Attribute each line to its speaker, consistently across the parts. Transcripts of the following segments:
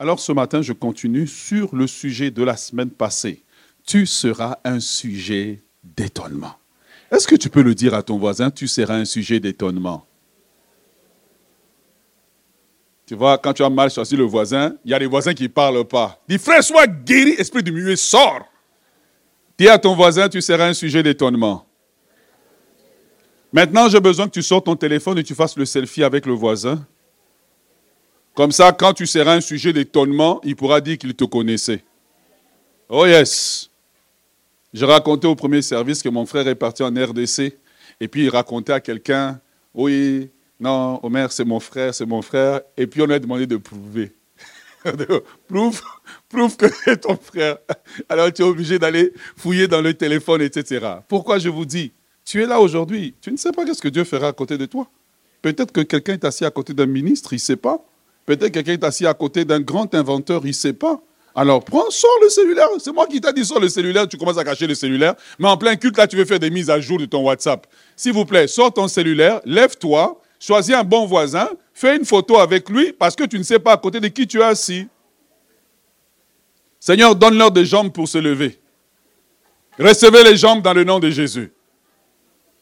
Speaker 1: Alors ce matin, je continue sur le sujet de la semaine passée. Tu seras un sujet d'étonnement. Est-ce que tu peux le dire à ton voisin, tu seras un sujet d'étonnement? Tu vois, quand tu as mal choisi le voisin, il y a des voisins qui ne parlent pas. Dis, frère, sois guéri, esprit du milieu, sors. Dis à ton voisin, tu seras un sujet d'étonnement. Maintenant, j'ai besoin que tu sortes ton téléphone et tu fasses le selfie avec le voisin. Comme ça, quand tu seras un sujet d'étonnement, il pourra dire qu'il te connaissait. Oh yes. J'ai raconté au premier service que mon frère est parti en RDC et puis il racontait à quelqu'un, oui, non, Omer, c'est mon frère, c'est mon frère. Et puis on lui a demandé de prouver. prouve, prouve que c'est ton frère. Alors tu es obligé d'aller fouiller dans le téléphone, etc. Pourquoi je vous dis, tu es là aujourd'hui, tu ne sais pas ce que Dieu fera à côté de toi. Peut-être que quelqu'un est assis à côté d'un ministre, il ne sait pas. Peut-être que quelqu'un est assis à côté d'un grand inventeur, il ne sait pas. Alors prends, sors le cellulaire. C'est moi qui t'ai dit, sors le cellulaire, tu commences à cacher le cellulaire. Mais en plein culte, là, tu veux faire des mises à jour de ton WhatsApp. S'il vous plaît, sors ton cellulaire, lève-toi, choisis un bon voisin, fais une photo avec lui parce que tu ne sais pas à côté de qui tu es assis. Seigneur, donne-leur des jambes pour se lever. Recevez les jambes dans le nom de Jésus.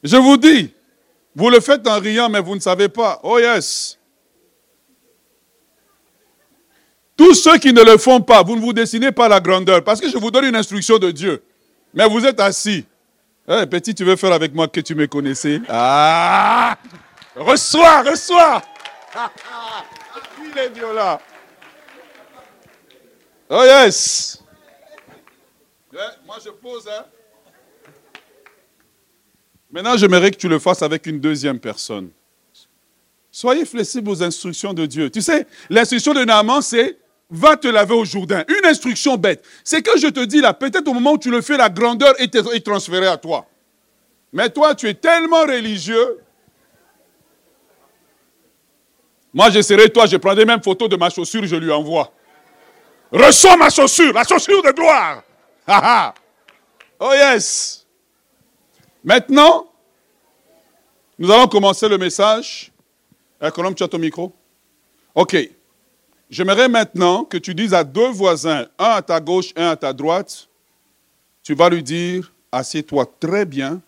Speaker 1: Je vous dis, vous le faites en riant, mais vous ne savez pas. Oh yes. Tous ceux qui ne le font pas, vous ne vous dessinez pas la grandeur, parce que je vous donne une instruction de Dieu. Mais vous êtes assis. Eh, petit, tu veux faire avec moi que tu me connaissais Ah Reçois, reçois Il est. Oh yes Moi je pose, hein Maintenant, j'aimerais que tu le fasses avec une deuxième personne. Soyez flexibles aux instructions de Dieu. Tu sais, l'instruction de Naaman, c'est va te laver au Jourdain. Une instruction bête. C'est que je te dis là, peut-être au moment où tu le fais, la grandeur est, transférée à toi. Mais toi, tu es tellement religieux. Moi, je serais toi, je prendrais même photo de ma chaussure, je lui envoie. Reçois ma chaussure, la chaussure de gloire. oh yes. Maintenant, nous allons commencer le message. Colombe, tu as ton micro? OK. J'aimerais maintenant que tu dises à deux voisins, un à ta gauche, un à ta droite, tu vas lui dire, assieds-toi très bien,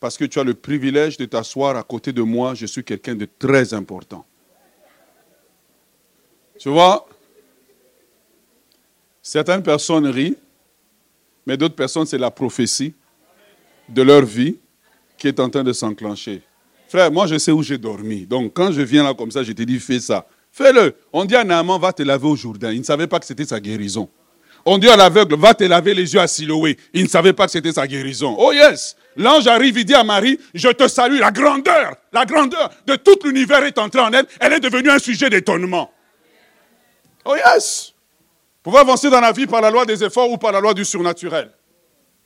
Speaker 1: parce que tu as le privilège de t'asseoir à côté de moi, je suis quelqu'un de très important. Tu vois, certaines personnes rient, mais d'autres personnes, c'est la prophétie de leur vie qui est en train de s'enclencher. Frère, moi, je sais où j'ai dormi. Donc, quand je viens là comme ça, je te dis, fais ça. Fais-le. On dit à Naaman, va te laver au Jourdain. Il ne savait pas que c'était sa guérison. On dit à l'aveugle, va te laver les yeux à Siloé. Il ne savait pas que c'était sa guérison. Oh yes. L'ange arrive, il dit à Marie, je te salue. La grandeur, la grandeur de tout l'univers est entrée en elle. Elle est devenue un sujet d'étonnement. Oh yes. Pouvez avancer dans la vie par la loi des efforts ou par la loi du surnaturel.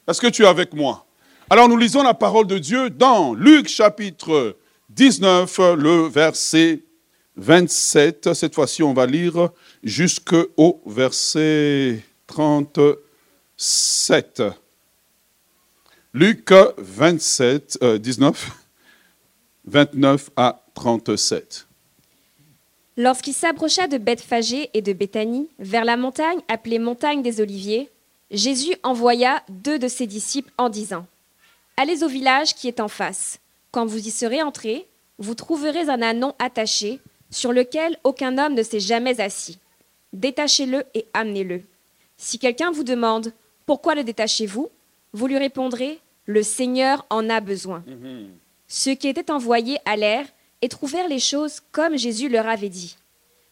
Speaker 1: Est-ce que tu es avec moi? Alors nous lisons la parole de Dieu dans Luc chapitre 19, le verset 27. Cette fois-ci, on va lire jusqu'au verset 37. Luc 27, 19, 29 à 37.
Speaker 2: Lorsqu'il s'approcha de Bethphagée et de Béthanie, vers la montagne appelée montagne des Oliviers, Jésus envoya deux de ses disciples en disant Allez au village qui est en face. Quand vous y serez entrés, vous trouverez un anon attaché sur lequel aucun homme ne s'est jamais assis. Détachez-le et amenez-le. Si quelqu'un vous demande Pourquoi le détachez-vous? Vous lui répondrez Le Seigneur en a besoin. Mhm. Ceux qui étaient envoyés allèrent et trouvèrent les choses comme Jésus leur avait dit.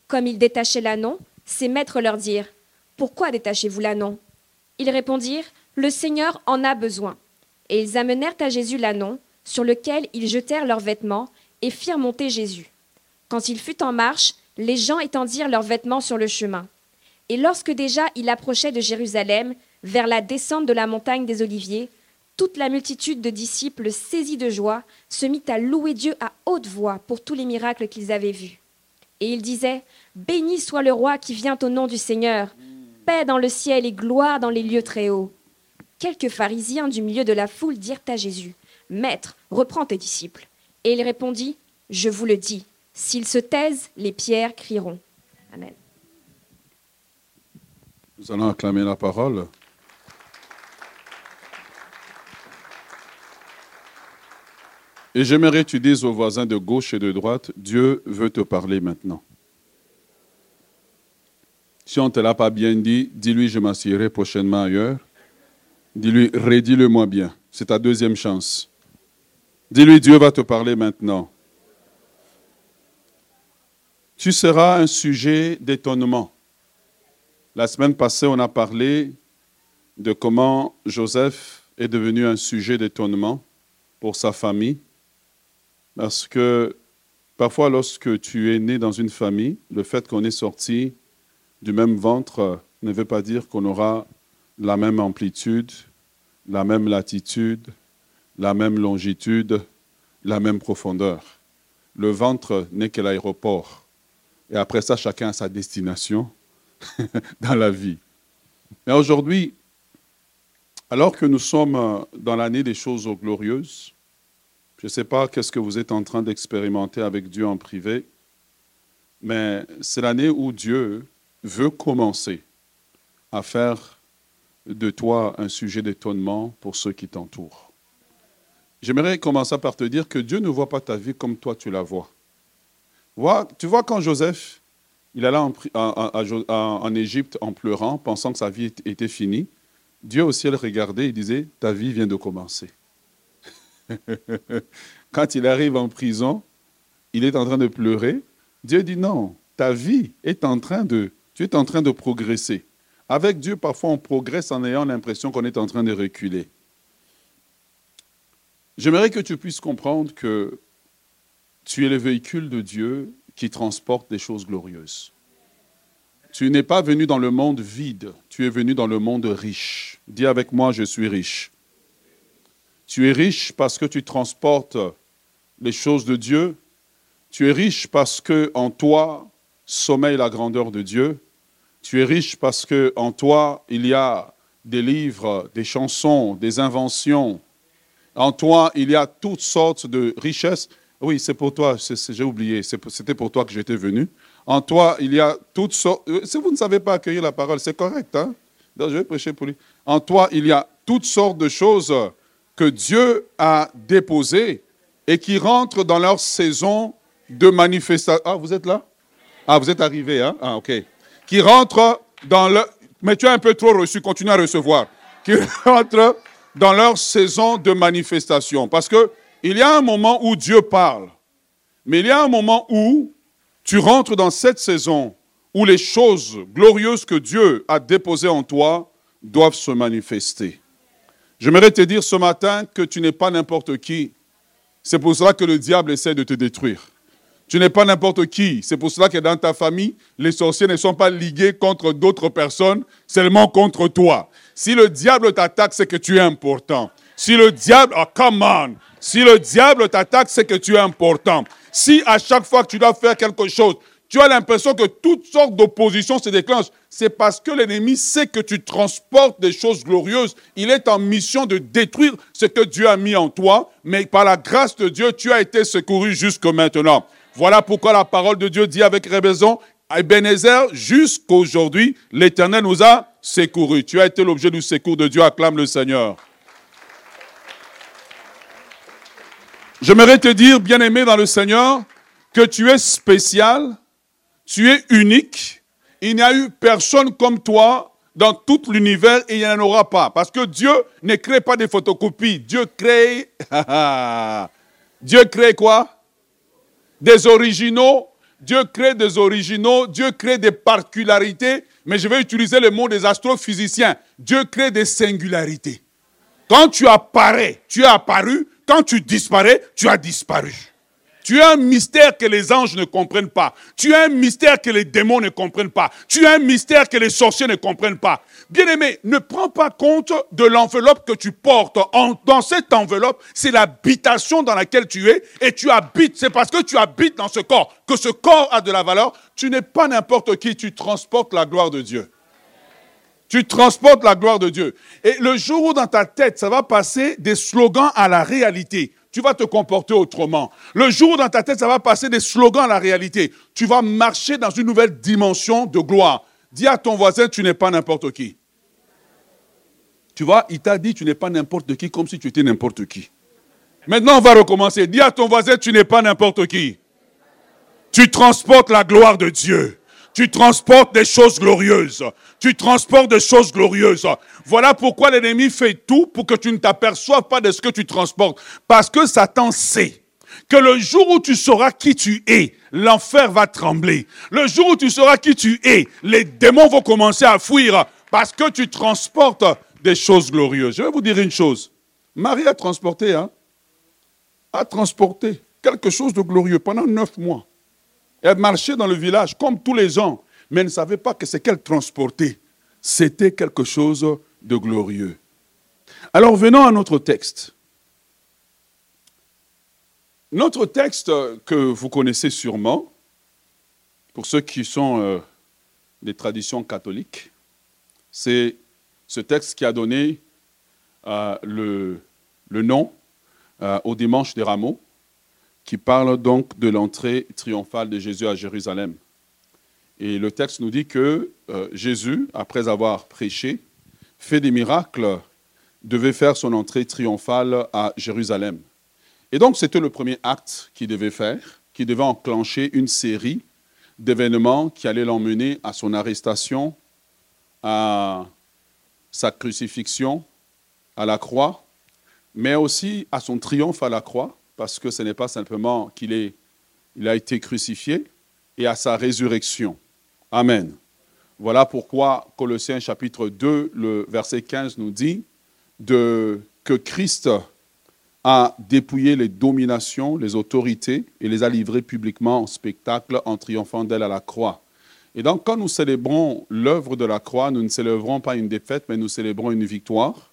Speaker 2: Comme ils détachaient l'anon, ses maîtres leur dirent Pourquoi détachez-vous l'anon Ils répondirent Le Seigneur en a besoin. Et ils amenèrent à Jésus l'anon, sur lequel ils jetèrent leurs vêtements et firent monter Jésus. Quand il fut en marche, les gens étendirent leurs vêtements sur le chemin. Et lorsque déjà il approchait de Jérusalem, vers la descente de la montagne des Oliviers, toute la multitude de disciples, saisis de joie, se mit à louer Dieu à haute voix pour tous les miracles qu'ils avaient vus. Et ils disaient Béni soit le roi qui vient au nom du Seigneur, paix dans le ciel et gloire dans les lieux très hauts. Quelques pharisiens du milieu de la foule dirent à Jésus Maître, reprends tes disciples. Et il répondit Je vous le dis, S'ils se taisent, les pierres crieront. Amen.
Speaker 1: Nous allons acclamer la parole. Et j'aimerais que tu dises aux voisins de gauche et de droite, Dieu veut te parler maintenant. Si on ne te l'a pas bien dit, dis-lui, je m'assierai prochainement ailleurs. Dis-lui, redis-le-moi bien. C'est ta deuxième chance. Dis-lui, Dieu va te parler maintenant. Tu seras un sujet d'étonnement. La semaine passée, on a parlé de comment Joseph est devenu un sujet d'étonnement pour sa famille. Parce que parfois, lorsque tu es né dans une famille, le fait qu'on est sorti du même ventre ne veut pas dire qu'on aura la même amplitude, la même latitude, la même longitude, la même profondeur. Le ventre n'est que l'aéroport. Et après ça, chacun a sa destination dans la vie. Mais aujourd'hui, alors que nous sommes dans l'année des choses glorieuses, je ne sais pas qu'est-ce que vous êtes en train d'expérimenter avec Dieu en privé, mais c'est l'année où Dieu veut commencer à faire de toi un sujet d'étonnement pour ceux qui t'entourent. J'aimerais commencer par te dire que Dieu ne voit pas ta vie comme toi tu la vois. Tu vois quand Joseph, il allait en, Égypte en pleurant, pensant que sa vie était finie, Dieu au ciel regardait et disait, ta vie vient de commencer. Quand il arrive en prison, il est en train de pleurer. Dieu dit non, ta vie est en train de, tu es en train de progresser. Avec Dieu, parfois on progresse en ayant l'impression qu'on est en train de reculer. J'aimerais que tu puisses comprendre que tu es le véhicule de Dieu qui transporte des choses glorieuses. Tu n'es pas venu dans le monde vide, tu es venu dans le monde riche. Dis avec moi, je suis riche. Tu es riche parce que tu transportes les choses de Dieu. Tu es riche parce que en toi sommeille la grandeur de Dieu. Tu es riche parce que en toi il y a des livres, des chansons, des inventions. En toi il y a toutes sortes de richesses. Oui, c'est pour toi, j'ai oublié, c'était pour toi que j'étais venu. En toi, il y a toutes sortes. Euh, si vous ne savez pas accueillir la parole, c'est correct. Hein? je vais prêcher pour lui. En toi, il y a toutes sortes de choses que Dieu a déposées et qui rentrent dans leur saison de manifestation. Ah, vous êtes là? Ah, vous êtes arrivé, hein? Ah, ok. Qui rentrent dans le... Mais tu as un peu trop reçu, continue à recevoir. Qui rentrent dans leur saison de manifestation. Parce que il y a un moment où Dieu parle, mais il y a un moment où tu rentres dans cette saison où les choses glorieuses que Dieu a déposées en toi doivent se manifester. J'aimerais te dire ce matin que tu n'es pas n'importe qui. C'est pour cela que le diable essaie de te détruire. Tu n'es pas n'importe qui. C'est pour cela que dans ta famille, les sorciers ne sont pas ligués contre d'autres personnes, seulement contre toi. Si le diable t'attaque, c'est que tu es important. Si le diable, oh come on, si le diable t'attaque, c'est que tu es important. Si à chaque fois que tu dois faire quelque chose, tu as l'impression que toutes sortes d'oppositions se déclenchent, c'est parce que l'ennemi sait que tu transportes des choses glorieuses. Il est en mission de détruire ce que Dieu a mis en toi, mais par la grâce de Dieu, tu as été secouru jusque maintenant. Voilà pourquoi la parole de Dieu dit avec raison, Ebenezer, jusqu'aujourd'hui, l'Éternel nous a secourus. Tu as été l'objet du secours de Dieu, acclame le Seigneur. J'aimerais te dire, bien-aimé dans le Seigneur, que tu es spécial, tu es unique. Il n'y a eu personne comme toi dans tout l'univers et il n'y en aura pas. Parce que Dieu ne crée pas des photocopies. Dieu crée... Dieu crée quoi? Des originaux. Dieu crée des originaux. Dieu crée des particularités. Mais je vais utiliser le mot des astrophysiciens. Dieu crée des singularités. Quand tu apparais, tu es apparu. Quand tu disparais, tu as disparu. Tu as un mystère que les anges ne comprennent pas. Tu as un mystère que les démons ne comprennent pas. Tu as un mystère que les sorciers ne comprennent pas. Bien-aimé, ne prends pas compte de l'enveloppe que tu portes. dans cette enveloppe, c'est l'habitation dans laquelle tu es et tu habites. C'est parce que tu habites dans ce corps que ce corps a de la valeur. Tu n'es pas n'importe qui, tu transportes la gloire de Dieu. Tu transportes la gloire de Dieu. Et le jour où dans ta tête, ça va passer des slogans à la réalité, tu vas te comporter autrement. Le jour où dans ta tête, ça va passer des slogans à la réalité, tu vas marcher dans une nouvelle dimension de gloire. Dis à ton voisin, tu n'es pas n'importe qui. Tu vois, il t'a dit, tu n'es pas n'importe qui, comme si tu étais n'importe qui. Maintenant, on va recommencer. Dis à ton voisin, tu n'es pas n'importe qui. Tu transportes la gloire de Dieu. Tu transportes des choses glorieuses. Tu transportes des choses glorieuses. Voilà pourquoi l'ennemi fait tout pour que tu ne t'aperçoives pas de ce que tu transportes. Parce que Satan sait que le jour où tu sauras qui tu es, l'enfer va trembler. Le jour où tu sauras qui tu es, les démons vont commencer à fuir parce que tu transportes des choses glorieuses. Je vais vous dire une chose. Marie a transporté, hein, a transporté quelque chose de glorieux pendant neuf mois. Elle marchait dans le village comme tous les gens, mais elle ne savait pas que ce qu'elle transportait, c'était quelque chose de glorieux. Alors venons à notre texte. Notre texte que vous connaissez sûrement, pour ceux qui sont euh, des traditions catholiques, c'est ce texte qui a donné euh, le, nom euh, au dimanche des rameaux, qui parle donc de l'entrée triomphale de Jésus à Jérusalem. Et le texte nous dit que Jésus, après avoir prêché, fait des miracles, devait faire son entrée triomphale à Jérusalem. Et donc, c'était le premier acte qu'il devait faire, qui devait enclencher une série d'événements qui allaient l'emmener à son arrestation, à sa crucifixion à la croix, mais aussi à son triomphe à la croix, parce que ce n'est pas simplement qu'il il a été crucifié, et à sa résurrection. Amen. Voilà pourquoi Colossiens chapitre 2, le verset 15 nous dit que Christ a dépouillé les dominations, les autorités et les a livrées publiquement en spectacle en triomphant d'elle à la croix. Et donc, quand nous célébrons l'œuvre de la croix, nous ne célébrons pas une défaite, mais nous célébrons une victoire.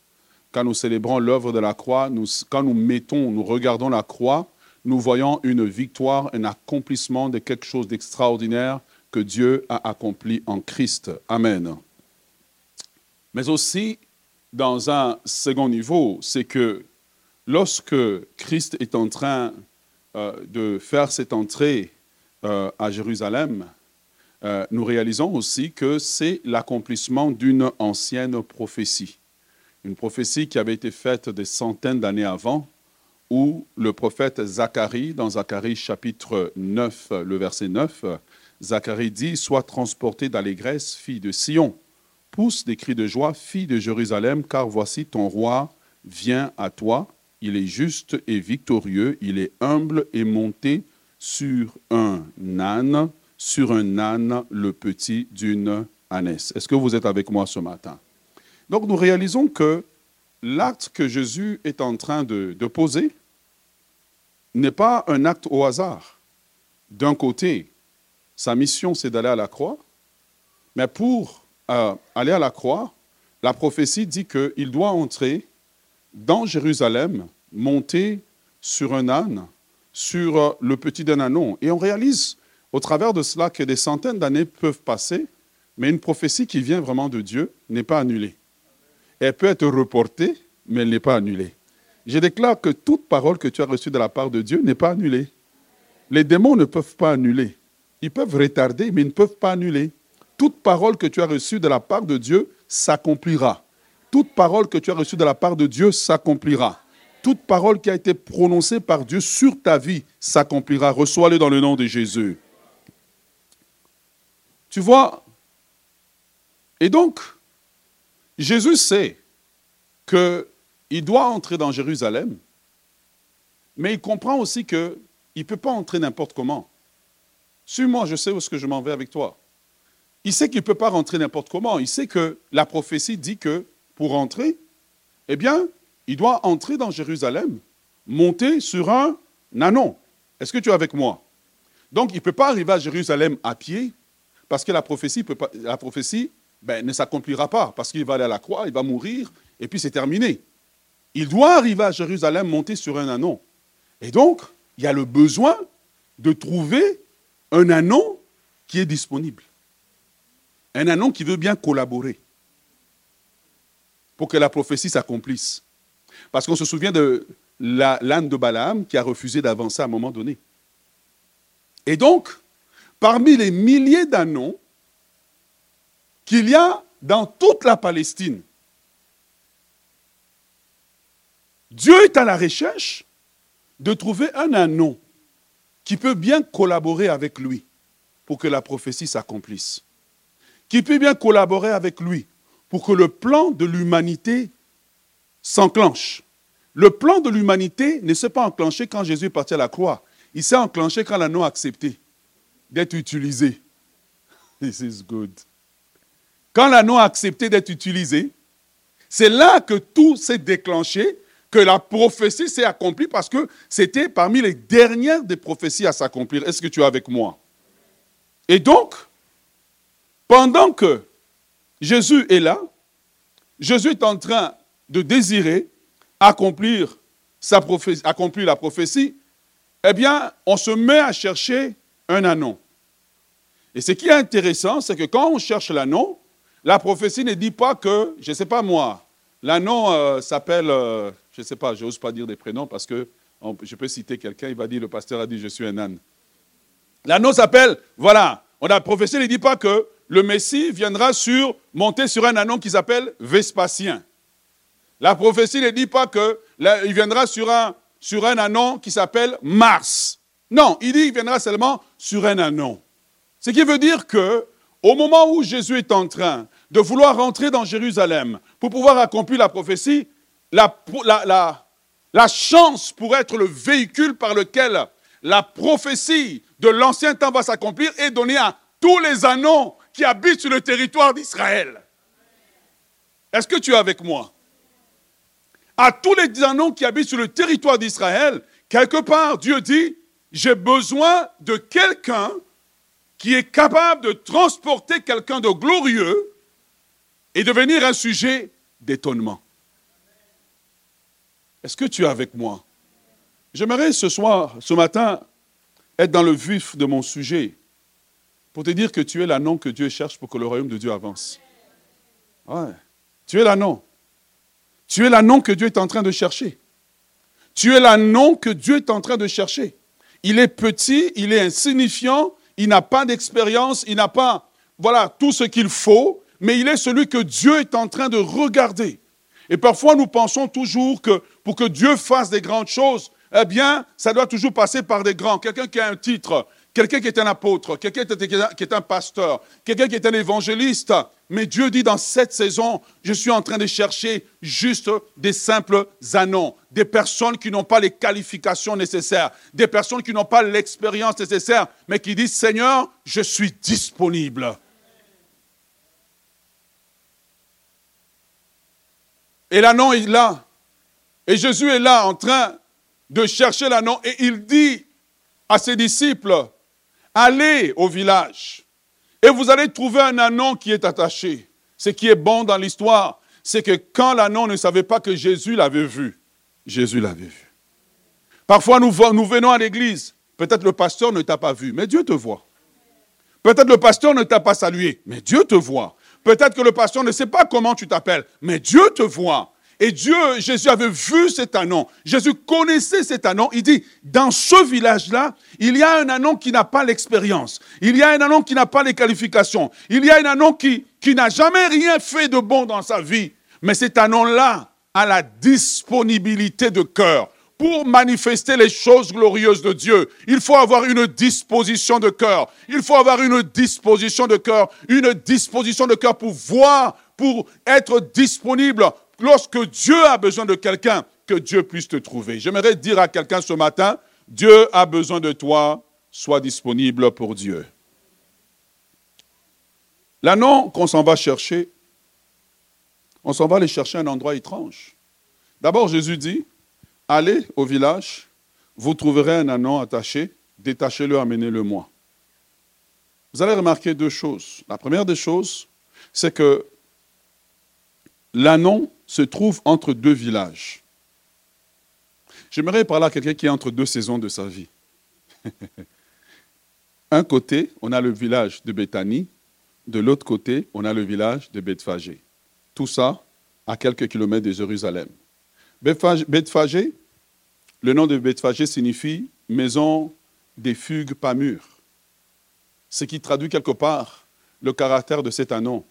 Speaker 1: Quand nous célébrons l'œuvre de la croix, quand nous mettons, nous regardons la croix, nous voyons une victoire, un accomplissement de quelque chose d'extraordinaire que Dieu a accompli en Christ. Amen. Mais aussi, dans un second niveau, c'est que lorsque Christ est en train euh, de faire cette entrée euh, à Jérusalem, euh, nous réalisons aussi que c'est l'accomplissement d'une ancienne prophétie. Une prophétie qui avait été faite des centaines d'années avant, où le prophète Zacharie, dans Zacharie chapitre 9, le verset 9, Zacharie dit Sois transporté d'allégresse, fille de Sion. Pousse des cris de joie, fille de Jérusalem, car voici ton roi vient à toi il est juste et victorieux, il est humble et monté sur un âne, sur un âne le petit d'une ânesse. Est-ce que vous êtes avec moi ce matin? Donc nous réalisons que l'acte que Jésus est en train de, poser n'est pas un acte au hasard. D'un côté, sa mission, c'est d'aller à la croix, mais pour euh, aller à la croix, la prophétie dit qu'il doit entrer dans Jérusalem, monter sur un âne, sur euh, le petit d'un ânon. Et on réalise au travers de cela que des centaines d'années peuvent passer, mais une prophétie qui vient vraiment de Dieu n'est pas annulée. Elle peut être reportée, mais elle n'est pas annulée. Je déclare que toute parole que tu as reçue de la part de Dieu n'est pas annulée. Les démons ne peuvent pas annuler. Ils peuvent retarder, mais ils ne peuvent pas annuler. Toute parole que tu as reçue de la part de Dieu s'accomplira toute parole que tu as reçue de la part de Dieu s'accomplira. Toute parole qui a été prononcée par Dieu sur ta vie s'accomplira. Reçois-le dans le nom de Jésus. Tu vois? Et donc, Jésus sait qu'il doit entrer dans Jérusalem, mais il comprend aussi qu'il ne peut pas entrer n'importe comment. Suis-moi, je sais où est-ce que je m'en vais avec toi. Il sait qu'il ne peut pas rentrer n'importe comment. Il sait que la prophétie dit que pour entrer, eh bien, il doit entrer dans Jérusalem, monter sur un nanon. Est-ce que tu es avec moi? Donc, il ne peut pas arriver à Jérusalem à pied, parce que la prophétie ben, ne s'accomplira pas, parce qu'il va aller à la croix, il va mourir, et puis c'est terminé. Il doit arriver à Jérusalem, monter sur un anon. Et donc, il y a le besoin de trouver un anon qui est disponible. Un anon qui veut bien collaborer pour que la prophétie s'accomplisse. Parce qu'on se souvient de l'âne de Balaam qui a refusé d'avancer à un moment donné. Et donc, parmi les milliers d'annons, qu'il y a dans toute la Palestine. Dieu est à la recherche de trouver un anneau qui peut bien collaborer avec lui pour que la prophétie s'accomplisse, qui peut bien collaborer avec lui pour que le plan de l'humanité s'enclenche. Le plan de l'humanité ne s'est pas enclenché quand Jésus est parti à la croix. Il s'est enclenché quand l'anneau a accepté d'être utilisé. This is good. Quand l'anneau a accepté d'être utilisé, c'est là que tout s'est déclenché, que la prophétie s'est accomplie parce que c'était parmi les dernières des prophéties à s'accomplir. Est-ce que tu es avec moi? Et donc, pendant que Jésus est là, Jésus est en train de désirer accomplir, sa prophétie, accomplir la prophétie, eh bien, on se met à chercher un anneau. Et ce qui est intéressant, c'est que quand on cherche l'anneau, la prophétie ne dit pas que, je ne sais pas moi, l'anneau euh, s'appelle, euh, je ne sais pas, je n'ose pas dire des prénoms parce que je peux citer quelqu'un, il va dire, le pasteur a dit, je suis un âne. L'anneau s'appelle, voilà, on a, la prophétie ne dit pas que le Messie viendra sur, monter sur un anneau qui s'appelle Vespasien. La prophétie ne dit pas qu'il viendra sur un, sur un anon qui s'appelle Mars. Non, il dit qu'il viendra seulement sur un anon. Ce qui veut dire que au moment où Jésus est en train de vouloir rentrer dans Jérusalem pour pouvoir accomplir la prophétie, la, chance pour être le véhicule par lequel la prophétie de l'ancien temps va s'accomplir est donnée à tous les anons qui habitent sur le territoire d'Israël. Est-ce que tu es avec moi? À tous les anneaux qui habitent sur le territoire d'Israël, quelque part, Dieu dit, j'ai besoin de quelqu'un qui est capable de transporter quelqu'un de glorieux et devenir un sujet d'étonnement. Est-ce que tu es avec moi? J'aimerais ce soir, ce matin, être dans le vif de mon sujet pour te dire que tu es l'anneau que Dieu cherche pour que le royaume de Dieu avance. Ouais. Tu es l'anneau. Tu es l'annon que Dieu est en train de chercher. Tu es l'annon que Dieu est en train de chercher. Il est petit, il est insignifiant, il n'a pas d'expérience, il n'a pas, voilà, tout ce qu'il faut, mais il est celui que Dieu est en train de regarder. Et parfois, nous pensons toujours que pour que Dieu fasse des grandes choses, eh bien, ça doit toujours passer par des grands. Quelqu'un qui a un titre, quelqu'un qui est un apôtre, quelqu'un qui est un pasteur, quelqu'un qui est un évangéliste. Mais Dieu dit dans cette saison, je suis en train de chercher juste des simples annons, des personnes qui n'ont pas les qualifications nécessaires, des personnes qui n'ont pas l'expérience nécessaire, mais qui disent, Seigneur, je suis disponible. Et l'annon est là. Et Jésus est là en train de chercher l'annon. Et il dit à ses disciples, Allez au village et vous allez trouver un anon qui est attaché. Ce qui est bon dans l'histoire, c'est que quand l'anon ne savait pas que Jésus l'avait vu, Jésus l'avait vu. Parfois, nous venons à l'église. Peut-être le pasteur ne t'a pas vu, mais Dieu te voit. Peut-être le pasteur ne t'a pas salué, mais Dieu te voit. Peut-être que le pasteur ne sait pas comment tu t'appelles, mais Dieu te voit. Et Dieu, Jésus avait vu cet anon. Jésus connaissait cet anon. Il dit, dans ce village-là, il y a un anon qui n'a pas l'expérience. Il y a un anon qui n'a pas les qualifications. Il y a un anon qui, qui n'a jamais rien fait de bon dans sa vie. Mais cet anon-là a la disponibilité de cœur. Pour manifester les choses glorieuses de Dieu, il faut avoir une disposition de cœur. Il faut avoir une disposition de cœur. Une disposition de cœur pour voir, pour être disponible lorsque Dieu a besoin de quelqu'un, que Dieu puisse te trouver. J'aimerais dire à quelqu'un ce matin, Dieu a besoin de toi, sois disponible pour Dieu. L'annon qu'on s'en va chercher, on s'en va aller chercher un endroit étrange. D'abord, Jésus dit, allez au village, vous trouverez un anon attaché, détachez-le, amenez-le-moi. Vous allez remarquer deux choses. La première des choses, c'est que l'anon se trouve entre deux villages. J'aimerais parler à quelqu'un qui est entre deux saisons de sa vie. Un côté, on a le village de Béthanie, de l'autre côté, on a le village de Bethphagé. Tout ça à quelques kilomètres de Jérusalem. Bethphagé, le nom de Bethphagé signifie maison des fugues pas mûres. Ce qui traduit quelque part le caractère de cet anon.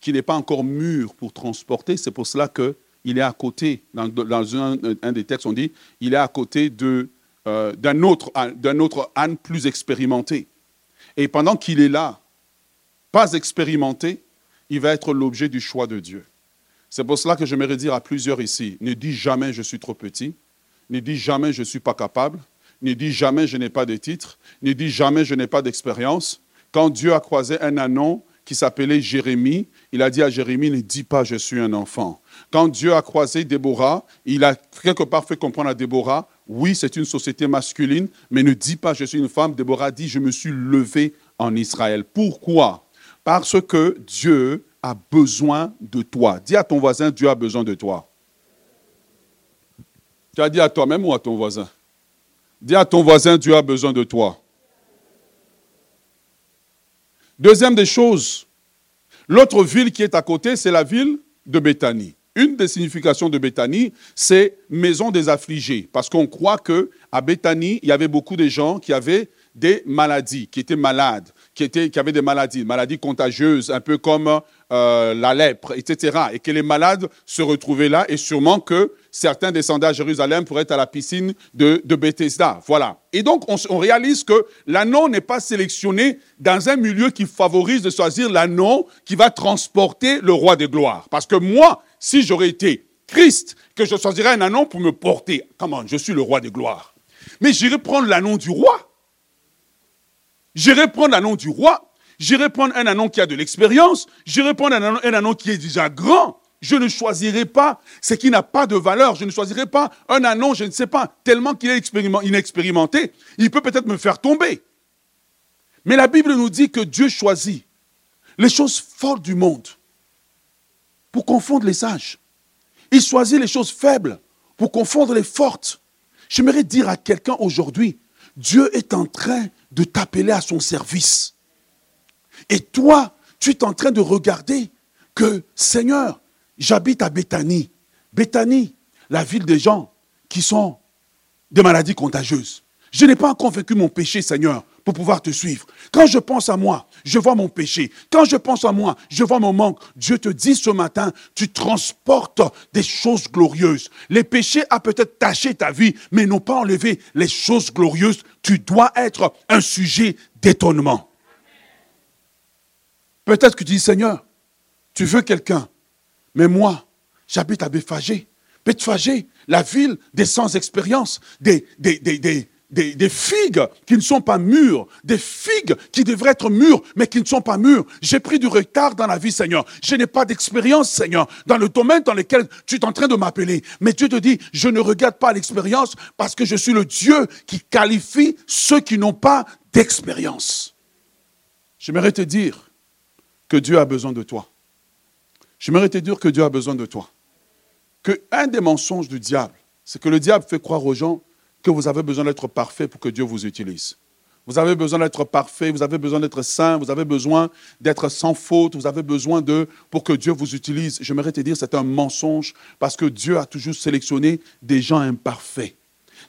Speaker 1: qui n'est pas encore mûr pour transporter. C'est pour cela qu'il est à côté, dans, un, des textes, on dit, il est à côté euh, d'un autre, autre âne plus expérimenté. Et pendant qu'il est là, pas expérimenté, il va être l'objet du choix de Dieu. C'est pour cela que j'aimerais dire à plusieurs ici, ne dis jamais je suis trop petit, ne dis jamais je ne suis pas capable, ne dis jamais je n'ai pas de titre, ne dis jamais je n'ai pas d'expérience. Quand Dieu a croisé un anon qui s'appelait Jérémie, il a dit à Jérémie, ne dis pas je suis un enfant. Quand Dieu a croisé Déborah, il a quelque part fait comprendre à Déborah, oui, c'est une société masculine, mais ne dis pas je suis une femme. Déborah dit, je me suis levé en Israël. Pourquoi? Parce que Dieu a besoin de toi. Dis à ton voisin, Dieu a besoin de toi. Tu as dit à toi-même ou à ton voisin? Dis à ton voisin, Dieu a besoin de toi. Deuxième des choses, l'autre ville qui est à côté, c'est la ville de Béthanie. Une des significations de Béthanie, c'est maison des affligés, parce qu'on croit que à Béthanie, il y avait beaucoup de gens qui avaient des maladies, qui étaient malades, qui, avaient des maladies, maladies contagieuses, un peu comme euh, la lèpre, etc. Et que les malades se retrouvaient là, et sûrement que certains descendaient à Jérusalem pour être à la piscine de, Bethesda. Voilà. Et donc, on, réalise que l'anneau n'est pas sélectionné dans un milieu qui favorise de choisir l'anneau qui va transporter le roi des gloires. Parce que moi, si j'aurais été Christ, que je choisirais un anneau pour me porter, comment, je suis le roi des gloires. Mais j'irai prendre l'anneau du roi. J'irai prendre l'anneau du roi. J'irai prendre un anneau qui a de l'expérience. J'irai prendre un anneau, qui est déjà grand. Je ne choisirai pas ce qui n'a pas de valeur. Je ne choisirai pas un anneau, je ne sais pas, tellement qu'il est inexpérimenté. Il peut peut-être me faire tomber. Mais la Bible nous dit que Dieu choisit les choses fortes du monde pour confondre les sages. Il choisit les choses faibles pour confondre les fortes. J'aimerais dire à quelqu'un aujourd'hui, Dieu est en train de t'appeler à son service. Et toi, tu es en train de regarder que, Seigneur, j'habite à Béthanie. Béthanie, la ville des gens qui sont des maladies contagieuses. Je n'ai pas convaincu mon péché, Seigneur, pour pouvoir te suivre. Quand je pense à moi, je vois mon péché. Quand je pense à moi, je vois mon manque. Dieu te dit ce matin, tu transportes des choses glorieuses. Les péchés ont peut-être taché ta vie, mais n'ont pas enlevé les choses glorieuses. Tu dois être un sujet d'étonnement. Peut-être que tu dis, Seigneur, tu veux quelqu'un, mais moi, j'habite à Béphagé. Béphagé, la ville des sans expérience, des, des, des, des, figues qui ne sont pas mûres, des figues qui devraient être mûres, mais qui ne sont pas mûres. J'ai pris du retard dans la vie, Seigneur. Je n'ai pas d'expérience, Seigneur, dans le domaine dans lequel tu es en train de m'appeler. Mais Dieu te dit, je ne regarde pas l'expérience parce que je suis le Dieu qui qualifie ceux qui n'ont pas d'expérience. J'aimerais te dire que Dieu a besoin de toi. J'aimerais te dire que Dieu a besoin de toi. Que un des mensonges du diable, c'est que le diable fait croire aux gens que vous avez besoin d'être parfait pour que Dieu vous utilise. Vous avez besoin d'être parfait, vous avez besoin d'être saint, vous avez besoin d'être sans faute, vous avez besoin de, pour que Dieu vous utilise. J'aimerais te dire, c'est un mensonge parce que Dieu a toujours sélectionné des gens imparfaits.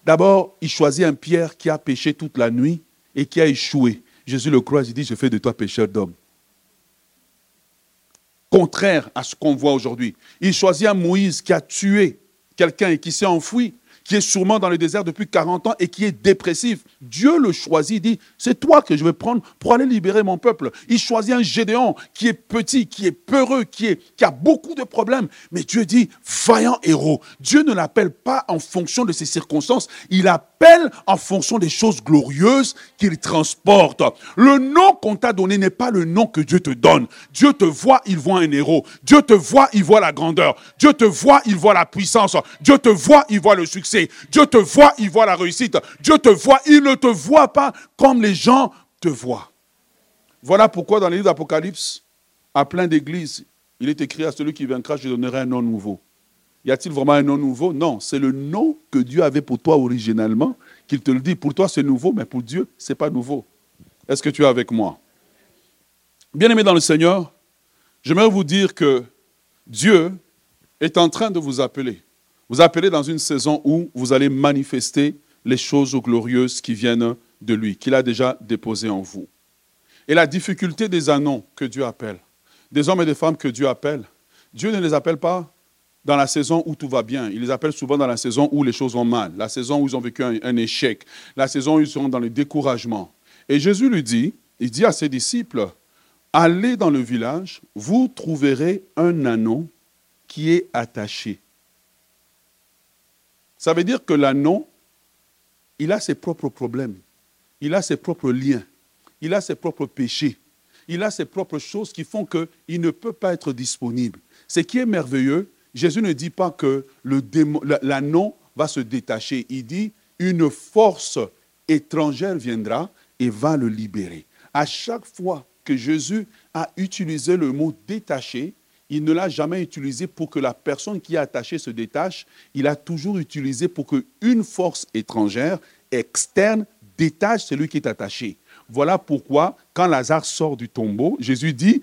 Speaker 1: D'abord, il choisit un Pierre qui a péché toute la nuit et qui a échoué. Jésus le croit, il dit, je fais de toi pécheur d'homme. Contraire à ce qu'on voit aujourd'hui. Il choisit un Moïse qui a tué quelqu'un et qui s'est enfoui qui est sûrement dans le désert depuis 40 ans et qui est dépressif. Dieu le choisit, dit, c'est toi que je vais prendre pour aller libérer mon peuple. Il choisit un Gédéon qui est petit, qui est peureux, qui, est, qui a beaucoup de problèmes. Mais Dieu dit, vaillant héros. Dieu ne l'appelle pas en fonction de ses circonstances, il appelle en fonction des choses glorieuses qu'il transporte. Le nom qu'on t'a donné n'est pas le nom que Dieu te donne. Dieu te voit, il voit un héros. Dieu te voit, il voit la grandeur. Dieu te voit, il voit la puissance. Dieu te voit, il voit le succès. Dieu te voit, il voit la réussite. Dieu te voit, il ne te voit pas comme les gens te voient. Voilà pourquoi dans les livres d'Apocalypse, à plein d'églises, il est écrit à celui qui vaincra, je donnerai un nom nouveau. Y a-t-il vraiment un nom nouveau? Non, c'est le nom que Dieu avait pour toi originalement qu'il te le dit. Pour toi, c'est nouveau, mais pour Dieu, ce n'est pas nouveau. Est-ce que tu es avec moi? Bien-aimé dans le Seigneur, j'aimerais vous dire que Dieu est en train de vous appeler. Vous appelez dans une saison où vous allez manifester les choses glorieuses qui viennent de lui, qu'il a déjà déposées en vous. Et la difficulté des annons que Dieu appelle des hommes et des femmes que Dieu appelle, Dieu ne les appelle pas dans la saison où tout va bien. Il les appelle souvent dans la saison où les choses vont mal, la saison où ils ont vécu un, échec, la saison où ils sont dans le découragement. Et Jésus lui dit, il dit à ses disciples, allez dans le village, vous trouverez un anneau qui est attaché. Ça veut dire que l'anneau, il a ses propres problèmes, il a ses propres liens, il a ses propres péchés, il a ses propres choses qui font qu'il ne peut pas être disponible. Ce qui est merveilleux, Jésus ne dit pas que l'anneau va se détacher. Il dit une force étrangère viendra et va le libérer. À chaque fois que Jésus a utilisé le mot détaché, il ne l'a jamais utilisé pour que la personne qui est attachée se détache. Il a toujours utilisé pour qu'une force étrangère, externe, détache celui qui est attaché. Voilà pourquoi, quand Lazare sort du tombeau, Jésus dit,